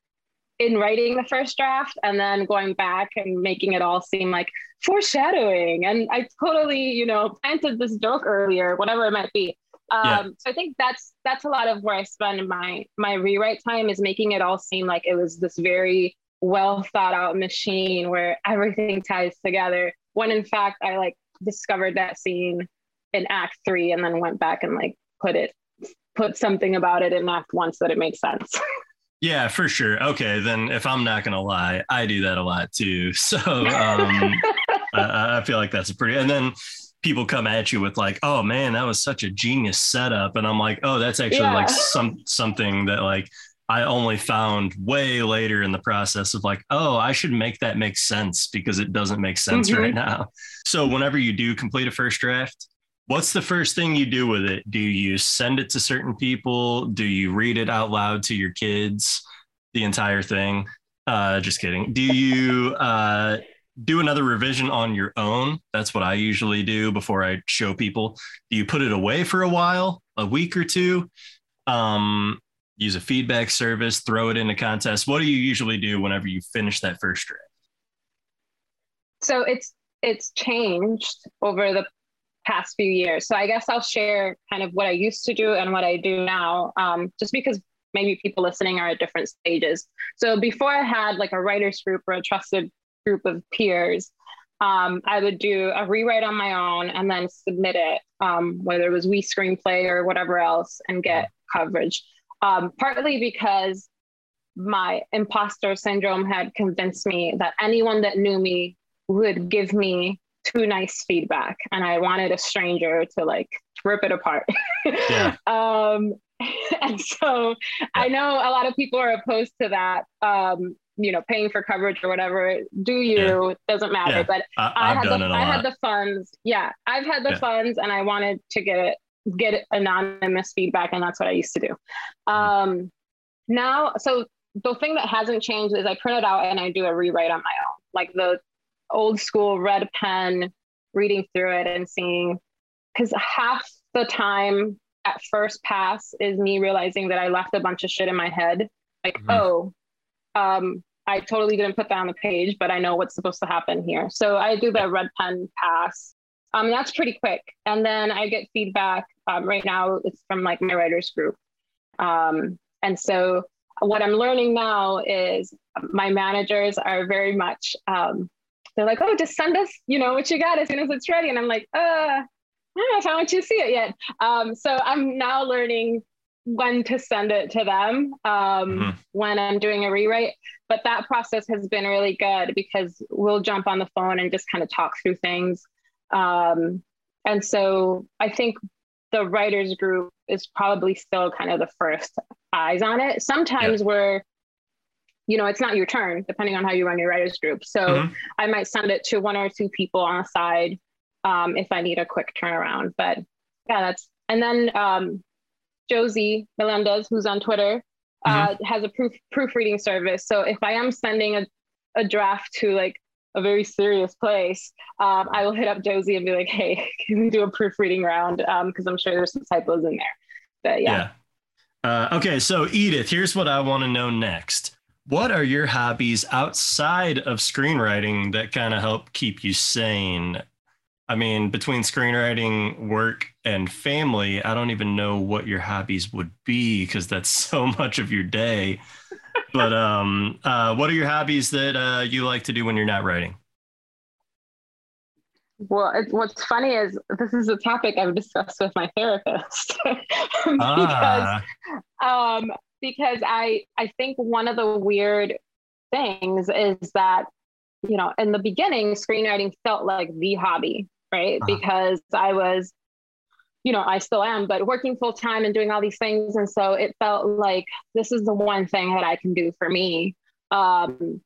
in writing the first draft and then going back and making it all seem like foreshadowing. And I totally, you know, planted this joke earlier, whatever it might be. Um, Yeah. So I think that's that's a lot of where I spend my my rewrite time is making it all seem like it was this very well thought out machine where everything ties together. When in fact I like discovered that scene in Act Three and then went back and like put it put something about it in Act One so that it makes sense. Yeah, for sure. Okay, then if I'm not gonna lie, I do that a lot too. So um, I, I feel like that's a pretty. And then people come at you with like, "Oh man, that was such a genius setup," and I'm like, "Oh, that's actually Yeah. like some something that like I only found way later in the process of like, oh, I should make that make sense because it doesn't make sense Mhm. right now." So whenever you do complete a first draft, What's the first thing you do with it? Do you send it to certain people? Do you read it out loud to your kids? The entire thing? Uh, just kidding. Do you uh, do another revision on your own? That's what I usually do before I show people. Do you put it away for a while, a week or two? Um, use a feedback service, throw it in a contest. What do you usually do whenever you finish that first draft? so it's it's changed over the past few years. So I guess I'll share kind of what I used to do and what I do now, um, just because maybe people listening are at different stages. So before I had like a writers group or a trusted group of peers, um, I would do a rewrite on my own and then submit it, um, whether it was We Screenplay or whatever else, and get coverage. Um, partly because my imposter syndrome had convinced me that anyone that knew me would give me too nice feedback and I wanted a stranger to like rip it apart. Yeah. um, and so I know a lot of people are opposed to that. Um, you know, paying for coverage or whatever. Do you? Yeah. Doesn't matter. Yeah. But I, I had the I had the funds. Yeah, I've had the Yeah. funds, and I wanted to get it, get anonymous feedback, and that's what I used to do. Mm-hmm. Um, now, so the thing that hasn't changed is I print it out and I do a rewrite on my own, like the old school red pen, reading through it and seeing, because half the time at first pass is me realizing that I left a bunch of shit in my head, like Mhm. oh, um, I totally didn't put that on the page, but I know what's supposed to happen here. So I do the red pen pass. Um, that's pretty quick. And then I get feedback. Um, right now, it's from like my writers group. Um, and so what I'm learning now is my managers are very much, um, they're like, oh, just send us, you know, what you got as soon as it's ready. And I'm like, uh, I don't know if I want you to see it yet. Um, so I'm now learning when to send it to them um, Mhm. when I'm doing a rewrite. But that process has been really good because we'll jump on the phone and just kind of talk through things. Um, and so I think the writers group is probably still kind of the first eyes on it. Sometimes we're, you know, it's not your turn, depending on how you run your writers group. So Mhm. I might send it to one or two people on the side um, if I need a quick turnaround. But yeah, that's and then um, Josie Melendez, who's on Twitter, uh, has a proof proofreading service. So if I am sending a, a draft to like a very serious place, um, I will hit up Josie and be like, "Hey, can we do a proofreading round?" Because I'm sure there's some typos in there. But yeah. Yeah. Uh, okay, so Edith, here's what I want to know next. What are your hobbies outside of screenwriting that kind of help keep you sane? I mean, between screenwriting, work, and family, I don't even know what your hobbies would be because that's so much of your day. But um, uh, what are your hobbies that uh, you like to do when you're not writing? Well, it, what's funny is this is a topic I've discussed with my therapist because Ah, um, because I I think one of the weird things is that you know in the beginning screenwriting felt like the hobby, right? Uh-huh. Because I was you know I still am, but working full time and doing all these things, and so it felt like this is the one thing that I can do for me. Um,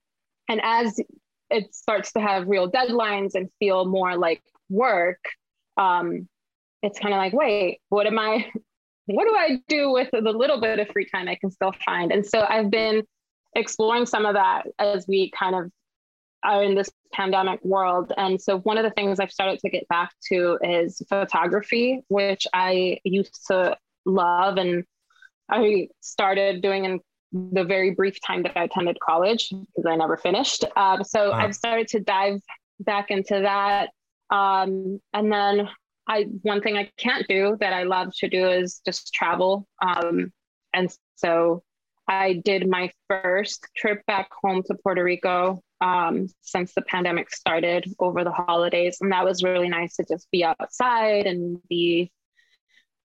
and as it starts to have real deadlines and feel more like work, um, it's kind of like, wait, what am I? What do I do with the little bit of free time I can still find? And so I've been exploring some of that as we kind of are in this pandemic world. And so one of the things I've started to get back to is photography, which I used to love and I started doing in the very brief time that I attended college because I never finished. Um, so Wow. I've started to dive back into that. Um, and then I one thing I can't do that I love to do is just travel. Um, and so I did my first trip back home to Puerto Rico um, since the pandemic started over the holidays, and that was really nice to just be outside and be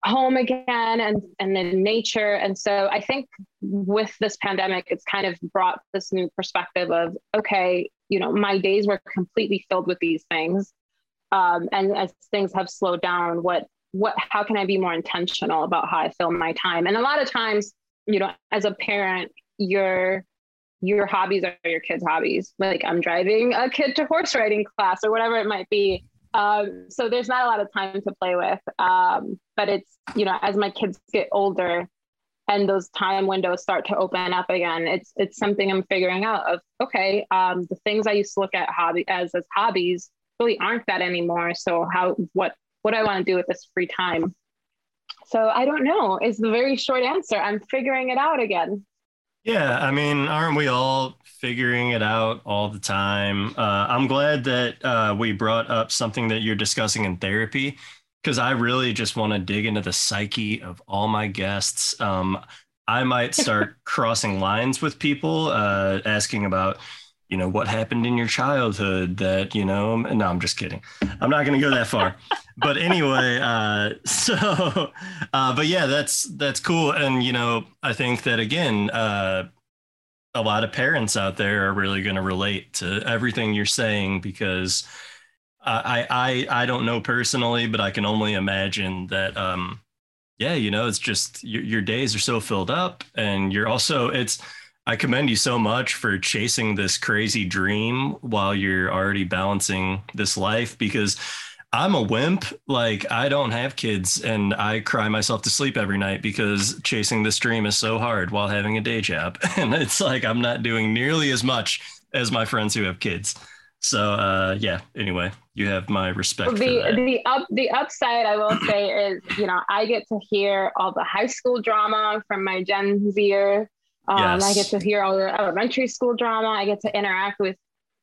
home again and and in nature. And so I think with this pandemic, it's kind of brought this new perspective of okay, you know, my days were completely filled with these things um, and as things have slowed down what what how can i be more intentional about how i fill my time? And a lot of times you know as a parent your your hobbies are your kids hobbies. Like i'm driving a kid to horse riding class or whatever it might be. Um, so there's not a lot of time to play with. Um, but it's you know as my kids get older and those time windows start to open up again it's it's something i'm figuring out of okay um, the things i used to look at hobby as as hobbies really aren't that anymore. So how what what do I want to do with this free time? So I don't know is the very short answer. I'm figuring it out again. Yeah, I mean, aren't we all figuring it out all the time? Uh, I'm glad that uh, we brought up something that you're discussing in therapy because I really just want to dig into the psyche of all my guests. Um, I might start crossing lines with people, uh, asking about, you know, what happened in your childhood that, you know, no, I'm just kidding. I'm not going to go that far. but anyway, uh, so, uh, but yeah, that's, that's cool. And, you know, I think that again, uh, a lot of parents out there are really going to relate to everything you're saying because I, I, I don't know personally, but I can only imagine that, um, yeah, you know, it's just your, your days are so filled up, and you're also it's. I commend you so much for chasing this crazy dream while you're already balancing this life because I'm a wimp. Like I don't have kids and I cry myself to sleep every night because chasing this dream is so hard while having a day job. And it's like I'm not doing nearly as much as my friends who have kids. So uh, yeah, anyway, you have my respect. The the up the upside I will say is, you know, I get to hear all the high school drama from my Gen Zer. Um, yes. I get to hear all the elementary school drama. I get to interact with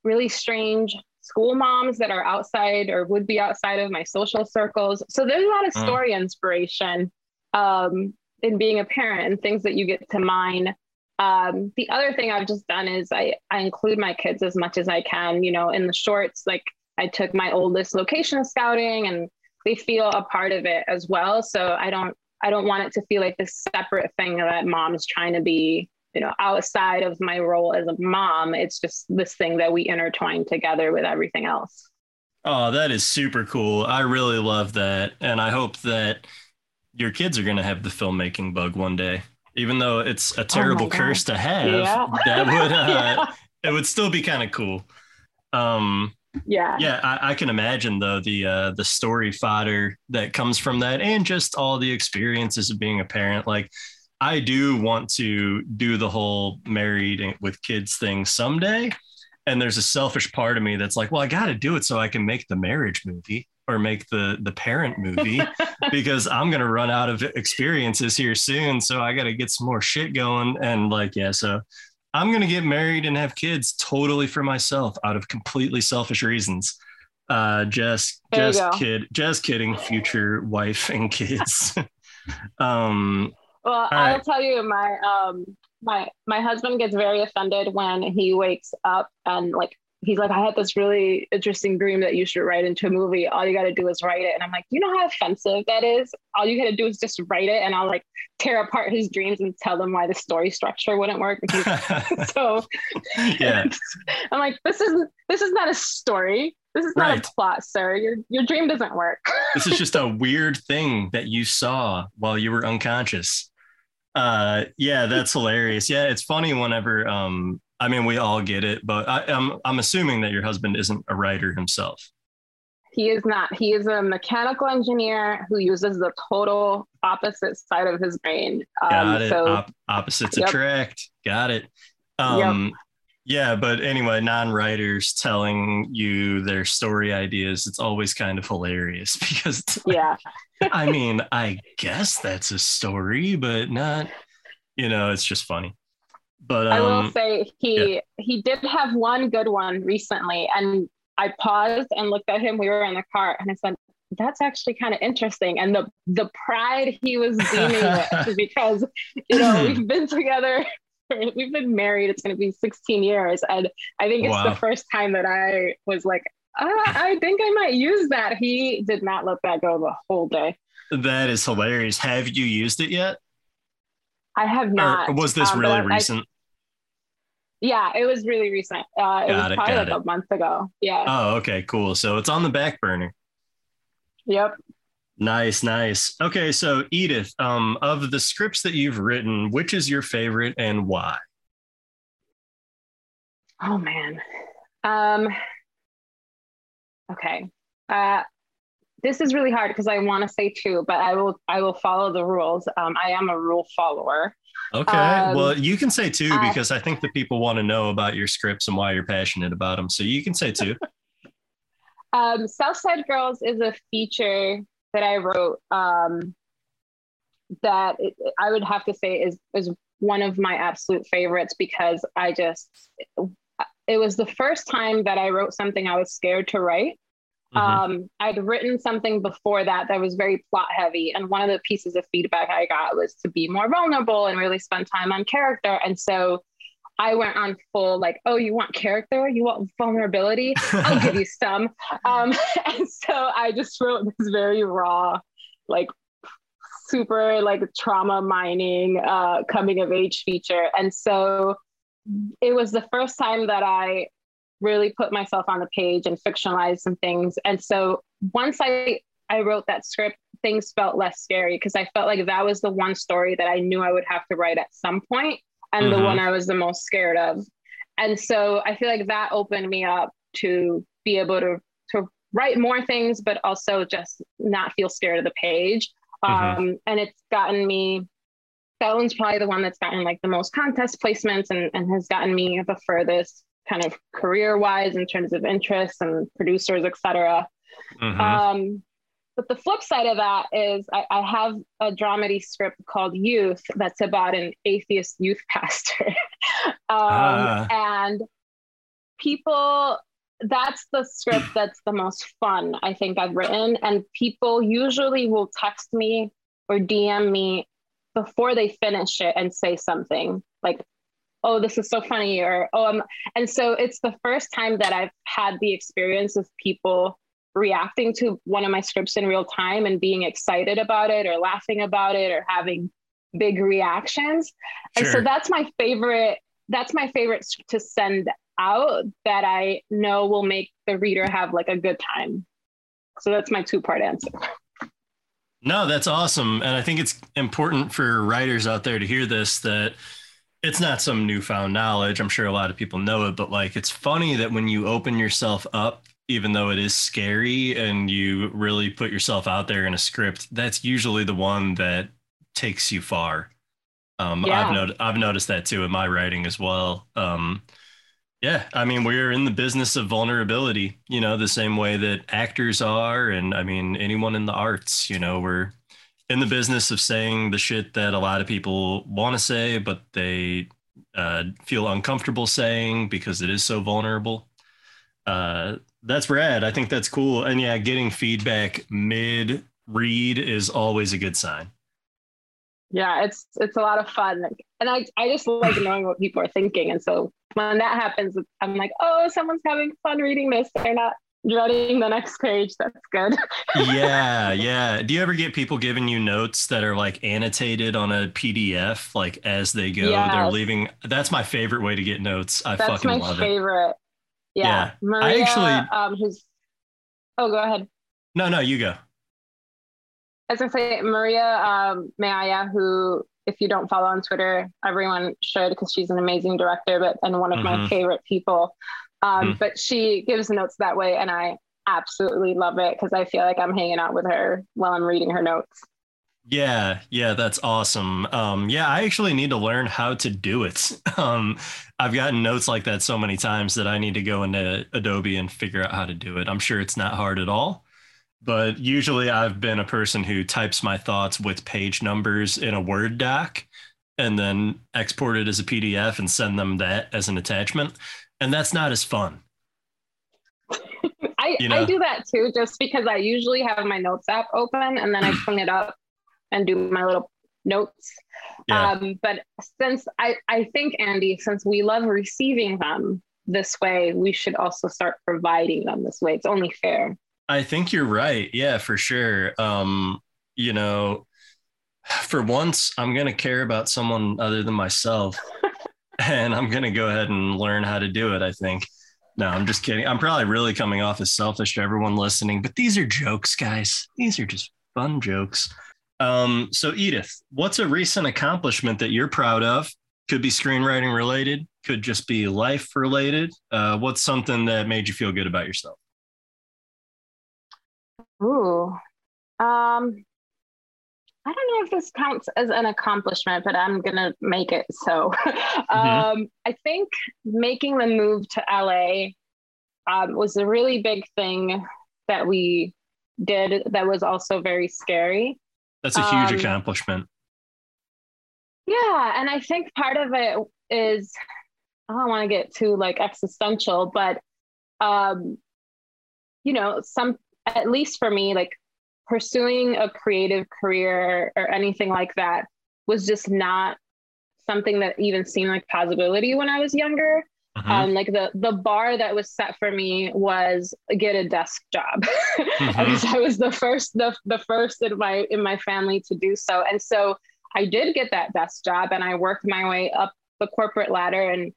really strange school moms that are outside or would be outside of my social circles. So there's a lot of mm. story mm. inspiration um, in being a parent and things that you get to mine. Um, the other thing I've just done is I, I include my kids as much as I can, you know, in the shorts, like I took my oldest location scouting and they feel a part of it as well. So I don't, I don't want it to feel like this separate thing that mom is trying to be you know outside of my role as a mom it's just this thing that we intertwine together with everything else. Oh that is super cool. I really love that. And i hope that your kids are going to have the filmmaking bug one day even though it's a oh terrible oh curse to have. Yeah. that would uh, yeah. it would still be kind of cool. Um yeah. yeah I, I, can imagine though the uh the story fodder that comes from that and just all the experiences of being a parent. Like I do want to do the whole married with kids thing someday. And there's a selfish part of me that's like, well, I got to do it so I can make the marriage movie or make the the parent movie because I'm gonna run out of experiences here soon. So I got to get some more shit going. And like, yeah, so I'm gonna get married and have kids totally for myself out of completely selfish reasons. Uh, just there just kid, just kidding, future wife and kids. um, well, I'll tell you, my um, my my husband gets very offended when he wakes up and like he's like, I had this really interesting dream that you should write into a movie. All you got to do is write it. And I'm like, you know how offensive that is? All you got to do is just write it. And I'll like tear apart his dreams and tell them why the story structure wouldn't work. so yeah, I'm like, this isn't, this is not a story. This is not right. a plot, sir. Your, your dream doesn't work. this is just a weird thing that you saw while you were unconscious. Uh, yeah, that's hilarious. Yeah, it's funny whenever um, I mean, we all get it, but I, I'm, I'm assuming that your husband isn't a writer himself. He is not. He is a mechanical engineer who uses the total opposite side of his brain. Um, Got it. So, Op- opposites yep. attract. Got it. Um, yep. Yeah, but anyway, non-writers telling you their story ideas, it's always kind of hilarious because like, yeah. I mean, I guess that's a story, but not, you know, it's just funny. But um, I will um, say he yeah. he did have one good one recently, and I paused and looked at him. We were in the car, and I said, "That's actually kind of interesting." And the the pride he was beaming with because you know we've been together. We've been married. It's going to be 16 years, and I think it's wow. the first time that I was like, I think I might use that. He did not let that go the whole day. That is hilarious. Have you used it yet? I have not. Or was this um, really recent? I, yeah, it was really recent. Uh, it got was it, probably like it. a month ago. Yeah. Oh, okay, cool. So it's on the back burner. Yep. Nice, nice. Okay, so Edith, um, of the scripts that you've written, which is your favorite and why? Oh man. Um okay. Uh this is really hard because I want to say two, but I will I will follow the rules. Um, I am a rule follower. Okay. Um, well, you can say two because I think the people want to know about your scripts and why you're passionate about them. So you can say two. um, Southside Girls is a feature that I wrote um, that it, I would have to say is is one of my absolute favorites because I just it was the first time that I wrote something I was scared to write. Mm-hmm. Um, I'd written something before that that was very plot heavy, and one of the pieces of feedback I got was to be more vulnerable and really spend time on character. And so I went on full like, oh, you want character? You want vulnerability? I'll give you some. Um, and so I just wrote this very raw, like super like trauma mining uh, coming of age feature. And so it was the first time that I really put myself on the page and fictionalized some things. And so once I I wrote that script, things felt less scary because I felt like that was the one story that I knew I would have to write at some point and the Mhm. one I was the most scared of. And so I feel like that opened me up to be able to to write more things, but also just not feel scared of the page. Mhm. Um, and it's gotten me. That one's probably the one that's gotten like the most contest placements and, and has gotten me the furthest kind of career wise in terms of interests and producers, et cetera. Mhm. Um, but the flip side of that is I, I have a dramedy script called Youth that's about an atheist youth pastor. um, Ah. And people, that's the script that's the most fun I think I've written. And people usually will text me or DM me before they finish it and say something like, oh, this is so funny, or oh, I'm, and so it's the first time that I've had the experience of people reacting to one of my scripts in real time and being excited about it or laughing about it or having big reactions. And so that's my favorite, that's my favorite to send out that I know will make the reader have like a good time. So that's my two part answer. No, that's awesome. And I think it's important for writers out there to hear this that it's not some newfound knowledge. I'm sure a lot of people know it, but like it's funny that when you open yourself up, even though it is scary and you really put yourself out there in a script, that's usually the one that takes you far. Um, Yeah. I've, not- I've noticed that too in my writing as well. Um, yeah, I mean, we're in the business of vulnerability, you know, the same way that actors are. And I mean, anyone in the arts, you know, we're in the business of saying the shit that a lot of people want to say, but they uh, feel uncomfortable saying because it is so vulnerable. Uh, that's rad. I think that's cool. And yeah, getting feedback mid read is always a good sign. Yeah, it's it's a lot of fun. And I, I just like knowing what people are thinking. And so when that happens, I'm like, oh, someone's having fun reading this. They're not dreading the next page. That's good. yeah, yeah. Do you ever get people giving you notes that are like annotated on a PDF, like as they go? They're leaving. That's my favorite way to get notes. I That's fucking love it. favorite. Yeah. Yeah. Maria, actually- um, who's, oh, go ahead. No, no, you go. As I say, Maria um, Maya, who, if you don't follow on Twitter, everyone should because she's an amazing director, but and one of my Mhm. favorite people. Um, Mhm. But she gives notes that way, and I absolutely love it because I feel like I'm hanging out with her while I'm reading her notes. Yeah, yeah, that's awesome. Um, yeah, I actually need to learn how to do it. Um, I've gotten notes like that so many times that I need to go into Adobe and figure out how to do it. I'm sure it's not hard at all, but usually I've been a person who types my thoughts with page numbers in a Word doc and then export it as a PDF and send them that as an attachment. And that's not as fun. I, You know. I do that too, just because I usually have my notes app open and then I clean it up and do my little notes. Yeah. Um, but since I, I think, Andy, since we love receiving them this way, we should also start providing them this way. It's only fair. I think you're right. Yeah, for sure. Um, you know, for once, I'm going to care about someone other than myself. and I'm going to go ahead and learn how to do it, I think. No, I'm just kidding. I'm probably really coming off as selfish to everyone listening, but these are jokes, guys. These are just fun jokes. Um, so, Edith, what's a recent accomplishment that you're proud of? Could be screenwriting related, could just be life related. Uh, what's something that made you feel good about yourself? Ooh. Um, I don't know if this counts as an accomplishment, but I'm gonna make it so. um, I think making the move to LA um, was a really big thing that we did. That was also very scary. That's a huge Um, accomplishment. Yeah, and I think part of it is I don't want to get too like existential, but um, you know, some at least for me, like pursuing a creative career or anything like that was just not something that even seemed like possibility when I was younger. Mhm. Um, like the the bar that was set for me was get a desk job. I was I was the first the the first in my in my family to do so, and so I did get that desk job, and I worked my way up the corporate ladder and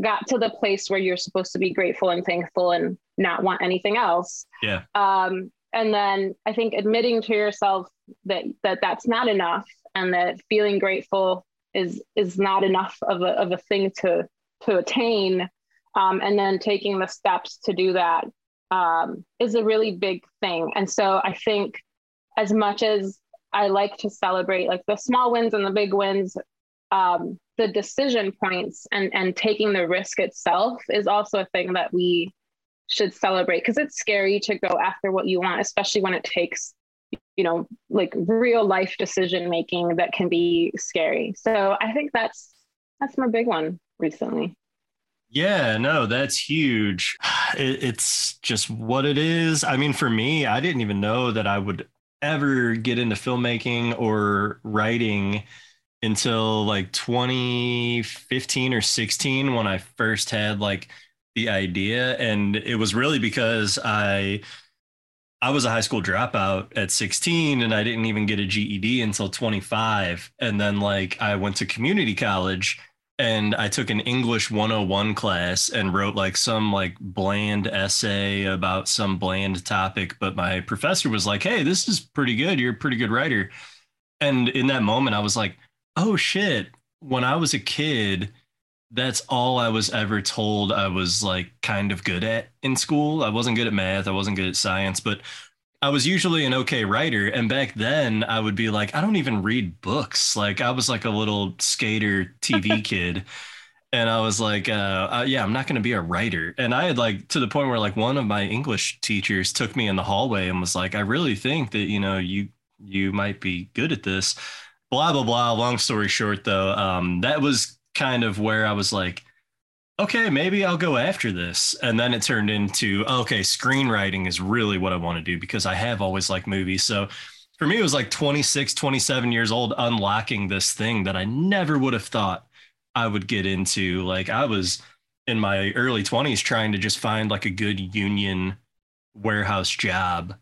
got to the place where you're supposed to be grateful and thankful and not want anything else. Yeah. Um, and then I think admitting to yourself that that that's not enough, and that feeling grateful is is not enough of a of a thing to to attain, um, and then taking the steps to do that um, is a really big thing. And so I think as much as I like to celebrate like the small wins and the big wins, um, the decision points and and taking the risk itself is also a thing that we should celebrate because it's scary to go after what you want, especially when it takes you know like real life decision making that can be scary. So I think that's that's my big one recently. Yeah, no, that's huge. It, it's just what it is. I mean, for me, I didn't even know that I would ever get into filmmaking or writing until like 2015 or 16 when I first had like the idea and it was really because I I was a high school dropout at 16 and I didn't even get a GED until 25 and then like I went to community college and I took an English 101 class and wrote like some like bland essay about some bland topic. But my professor was like, Hey, this is pretty good. You're a pretty good writer. And in that moment, I was like, Oh shit. When I was a kid, that's all I was ever told I was like kind of good at in school. I wasn't good at math. I wasn't good at science, but I was usually an okay writer. And back then I would be like, I don't even read books. Like I was like a little skater TV kid. And I was like, uh, uh, yeah, I'm not going to be a writer. And I had like to the point where like one of my English teachers took me in the hallway and was like, I really think that, you know, you, you might be good at this. Blah, blah, blah. Long story short, though, um, that was kind of where I was like, okay, maybe I'll go after this. And then it turned into, okay, screenwriting is really what I want to do because I have always liked movies. So for me, it was like 26, 27 years old, unlocking this thing that I never would have thought I would get into. Like I was in my early 20s trying to just find like a good union warehouse job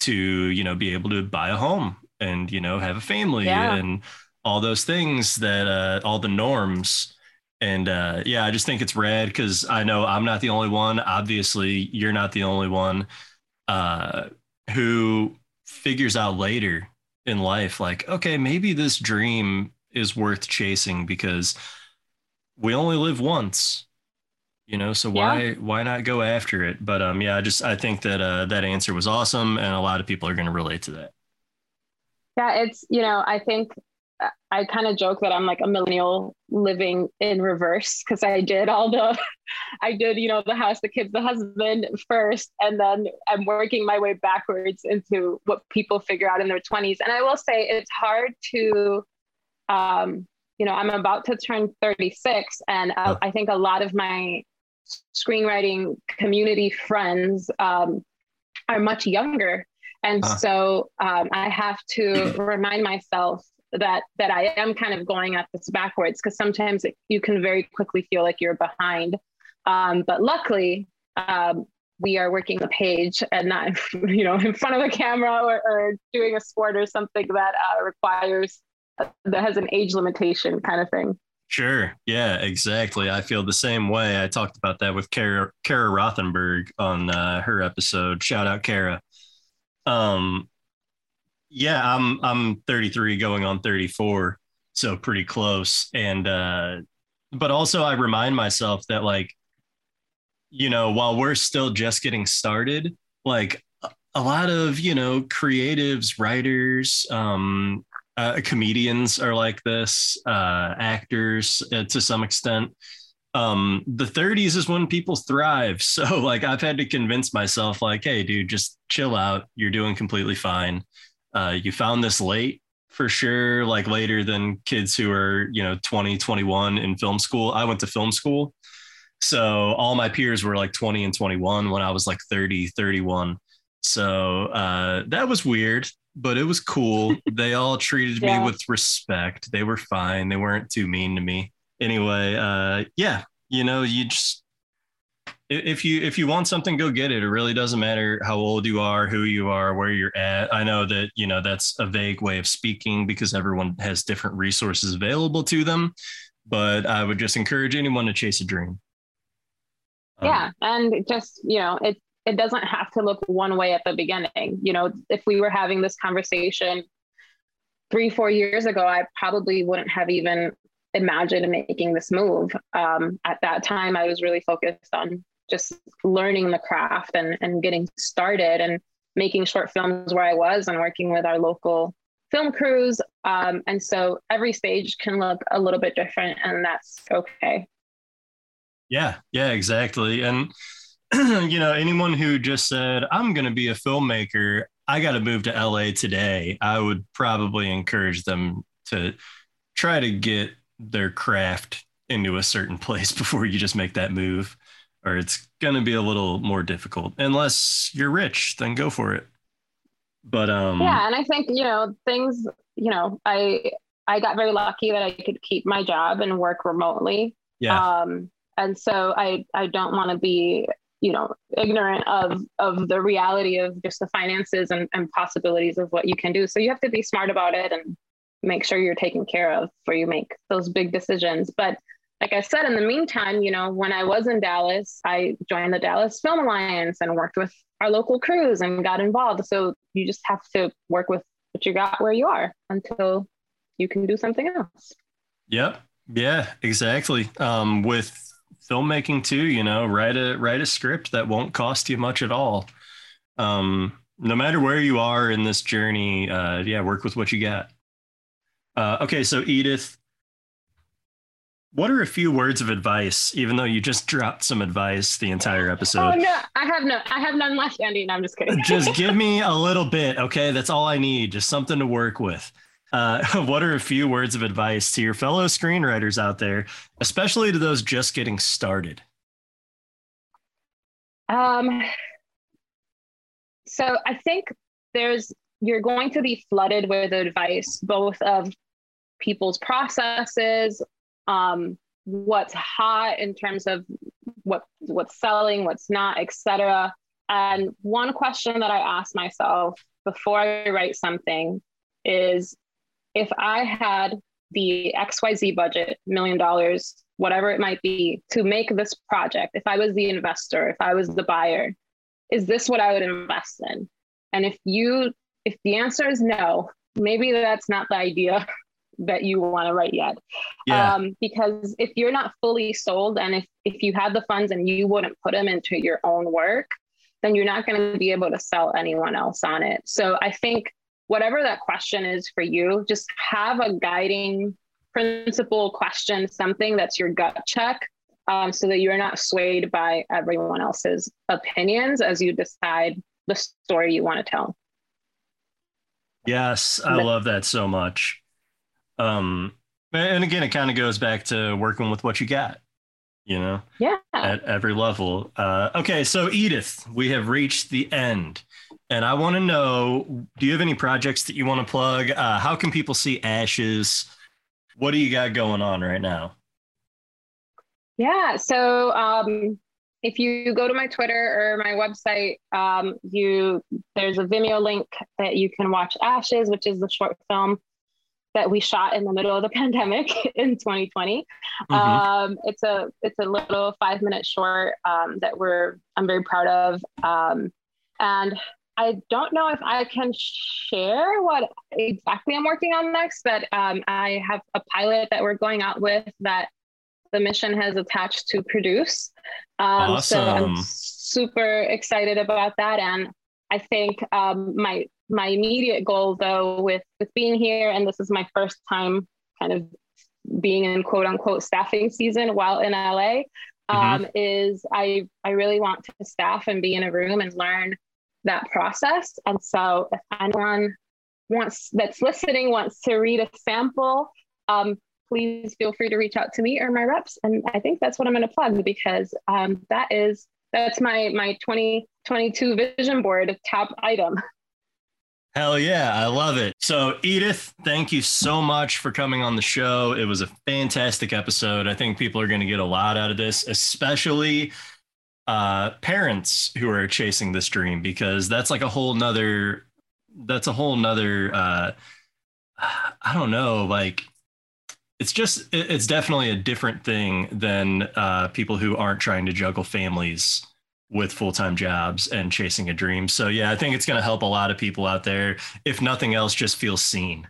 to, you know, be able to buy a home and, you know, have a family Yeah. and all those things that, uh, all the norms and uh, yeah, I just think it's rad because I know I'm not the only one. Obviously, you're not the only one uh, who figures out later in life, like, okay, maybe this dream is worth chasing because we only live once, you know. So why why not go after it? But um, yeah, I just I think that uh, that answer was awesome, and a lot of people are going to relate to that. Yeah, it's, you know, I think I kind of joke that I'm like a millennial living in reverse because I did all the, I did, you know, the house, the kids, the husband first, and then I'm working my way backwards into what people figure out in their 20s. And I will say it's hard to, um, you know, I'm about to turn 36, and uh, I think a lot of my screenwriting community friends um, are much younger. And Huh. so um, I have to remind myself that that I am kind of going at this backwards because sometimes it, you can very quickly feel like you're behind. Um, but luckily, um, we are working the page and not you know in front of a camera or, or doing a sport or something that uh, requires that has an age limitation kind of thing. Sure. Yeah, exactly. I feel the same way. I talked about that with Kara, Kara Rothenberg on uh, her episode. Shout out Kara. Um, yeah, I'm I'm 33 going on 34, so pretty close. And uh, but also I remind myself that like, you know, while we're still just getting started, like a- lot of you know creatives, writers, um, uh, comedians are like this, uh, actors uh, to some extent. Um, the 30s is when people thrive. So, like, I've had to convince myself, like, hey, dude, just chill out. You're doing completely fine. Uh, you found this late for sure, like later than kids who are, you know, 20, 21 in film school. I went to film school. So, all my peers were like 20 and 21 when I was like 30, 31. So, uh, that was weird but it was cool. they all treated Yeah. me with respect. They were fine. They weren't too mean to me. Anyway, uh, yeah, you know, you just if you if you want something, go get it. It really doesn't matter how old you are, who you are, where you're at. I know that you know that's a vague way of speaking because everyone has different resources available to them. But I would just encourage anyone to chase a dream. Um, yeah and just you know it it doesn't have to look one way at the beginning. You know, if we were having this conversation three, four years ago, I probably wouldn't have even imagined making this move. Um, at that time, I was really focused on just learning the craft and, and getting started and making short films where I was and working with our local film crews. Um, and so every stage can look a little bit different, and that's okay. Yeah, yeah, exactly. And you know, anyone who just said, I'm going to be a filmmaker, I got to move to LA today, I would probably encourage them to try to get their craft into a certain place before you just make that move, or it's going to be a little more difficult. Unless you're rich, then go for it. But, um, yeah, and I think, you know, things, you know, I, I got very lucky that I could keep my job and work remotely. yeah. Um, and so I, I don't want to be you know ignorant of of the reality of just the finances and, and possibilities of what you can do so you have to be smart about it and make sure you're taken care of before you make those big decisions but like i said in the meantime you know when i was in dallas i joined the dallas film alliance and worked with our local crews and got involved so you just have to work with what you got where you are until you can do something else Yep. Yeah, exactly. Um, with filmmaking too, you know, write a write a script that won't cost you much at all. Um, no matter where you are in this journey, uh, yeah, work with what you got. Uh, okay, so Edith, what are a few words of advice? Even though you just dropped some advice the entire episode. oh no i have no i have none left andy no i'm just kidding just give me a little bit, okay? That's all I need, just something to work with. Uh, what are a few words of advice to your fellow screenwriters out there, especially to those just getting started? Um, so I think there's you're going to be flooded with advice, both of people's processes, um, what's hot in terms of what what's selling, what's not, etc. And one question that I ask myself before I write something is if I had the XYZ budget, million dollars, whatever it might be, to make this project, if I was the investor, if I was the buyer, is this what I would invest in? And if you, if the answer is no, maybe that's not the idea that you want to write yet. Yeah. Um, because if you're not fully sold and if, if you have the funds and you wouldn't put them into your own work, then you're not going to be able to sell anyone else on it. So I think whatever that question is for you, just have a guiding principle question, something that's your gut check, um, so that you're not swayed by everyone else's opinions as you decide the story you want to tell. Yes, I love that so much. Um, and again, it kind of goes back to working with what you got, you know, Yeah. at every level. Uh, okay, so Edith, we have reached the end. And I want to know do you have any projects that you want to plug? Uh, how can people see Ashes? What do you got going on right now? Yeah. So um, if you go to my Twitter or my website, um, you there's a Vimeo link that you can watch Ashes, which is the short film that we shot in the middle of the pandemic in 2020. Mhm. Um, it's a it's a little five minute short um, that we're I'm very proud of, um, and I don't know if I can share what exactly I'm working on next, but um, I have a pilot that we're going out with that the mission has attached to produce. Um, So I'm super excited about that, and I think um, my my immediate goal though with with being here, and this is my first time kind of being in quote unquote staffing season while in LA, um, is I I really want to staff and be in a room and learn that process. And so if anyone wants that's listening wants to read a sample, um, please feel free to reach out to me or my reps. And I think that's what I'm going to plug because um, that is that's my my 2022 vision board top item. Hell yeah, I love it. So, Edith, thank you so much for coming on the show. It was a fantastic episode. I think people are going to get a lot out of this, especially uh, parents who are chasing this dream, because that's like a whole nother, that's a whole nother, uh, I don't know, like, it's just, it's definitely a different thing than uh, people who aren't trying to juggle families with full-time jobs and chasing a dream. So yeah, I think it's going to help a lot of people out there. If nothing else, just feel seen.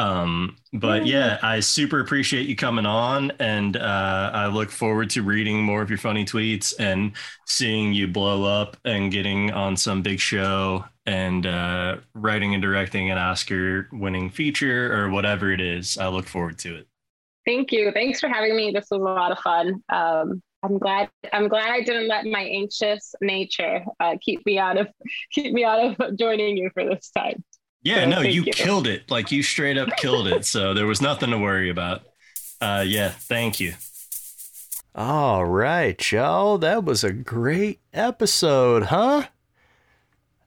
Um, but yeah, I super appreciate you coming on, and uh, I look forward to reading more of your funny tweets and seeing you blow up and getting on some big show and uh, writing and directing an Oscar-winning feature or whatever it is. I look forward to it. Thank you. Thanks for having me. This was a lot of fun. Um, I'm glad. I'm glad I didn't let my anxious nature uh, keep me out of keep me out of joining you for this time. Yeah, So no, you, you. killed it. Like you straight up killed it. So there was nothing to worry about. Uh, yeah, thank you. All right, y'all. That was a great episode, huh?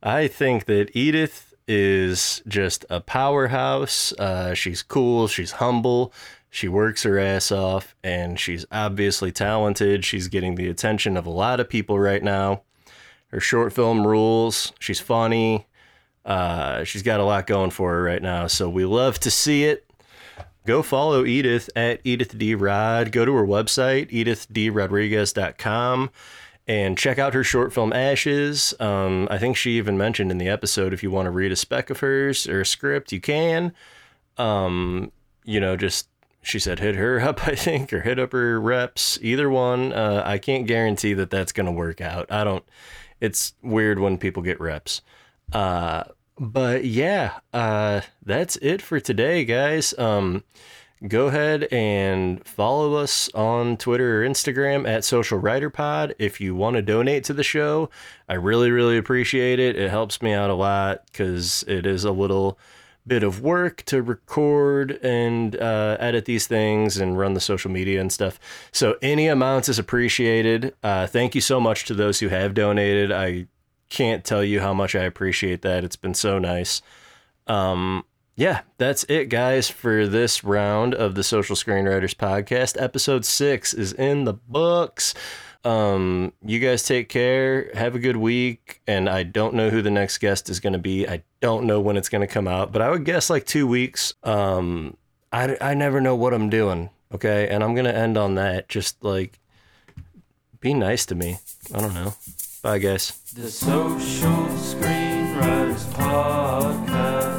I think that Edith is just a powerhouse. Uh, she's cool. She's humble. She works her ass off, and she's obviously talented. She's getting the attention of a lot of people right now. Her short film rules. She's funny. Uh, she's got a lot going for her right now, so we love to see it go follow Edith at Edith D. Rod. Go to her website, edithdrodriguez.com, and check out her short film Ashes. Um, I think she even mentioned in the episode if you want to read a spec of hers or a script, you can. Um, you know, just she said hit her up, I think, or hit up her reps. Either one. Uh, I can't guarantee that that's going to work out. I don't. It's weird when people get reps. Uh, but yeah, uh, that's it for today, guys. Um, go ahead and follow us on Twitter or Instagram at Social Writer Pod if you want to donate to the show. I really, really appreciate it. It helps me out a lot because it is a little bit of work to record and uh, edit these things and run the social media and stuff. So any amounts is appreciated. Uh, thank you so much to those who have donated. I can't tell you how much I appreciate that. It's been so nice. Um, yeah, that's it, guys, for this round of the Social Screenwriters Podcast. Episode six is in the books. Um, you guys take care. Have a good week. And I don't know who the next guest is going to be. I don't know when it's going to come out, but I would guess like two weeks. Um, I, I never know what I'm doing. Okay. And I'm going to end on that. Just like be nice to me. I don't know. Bye, guys. The Social Screenwriters Podcast.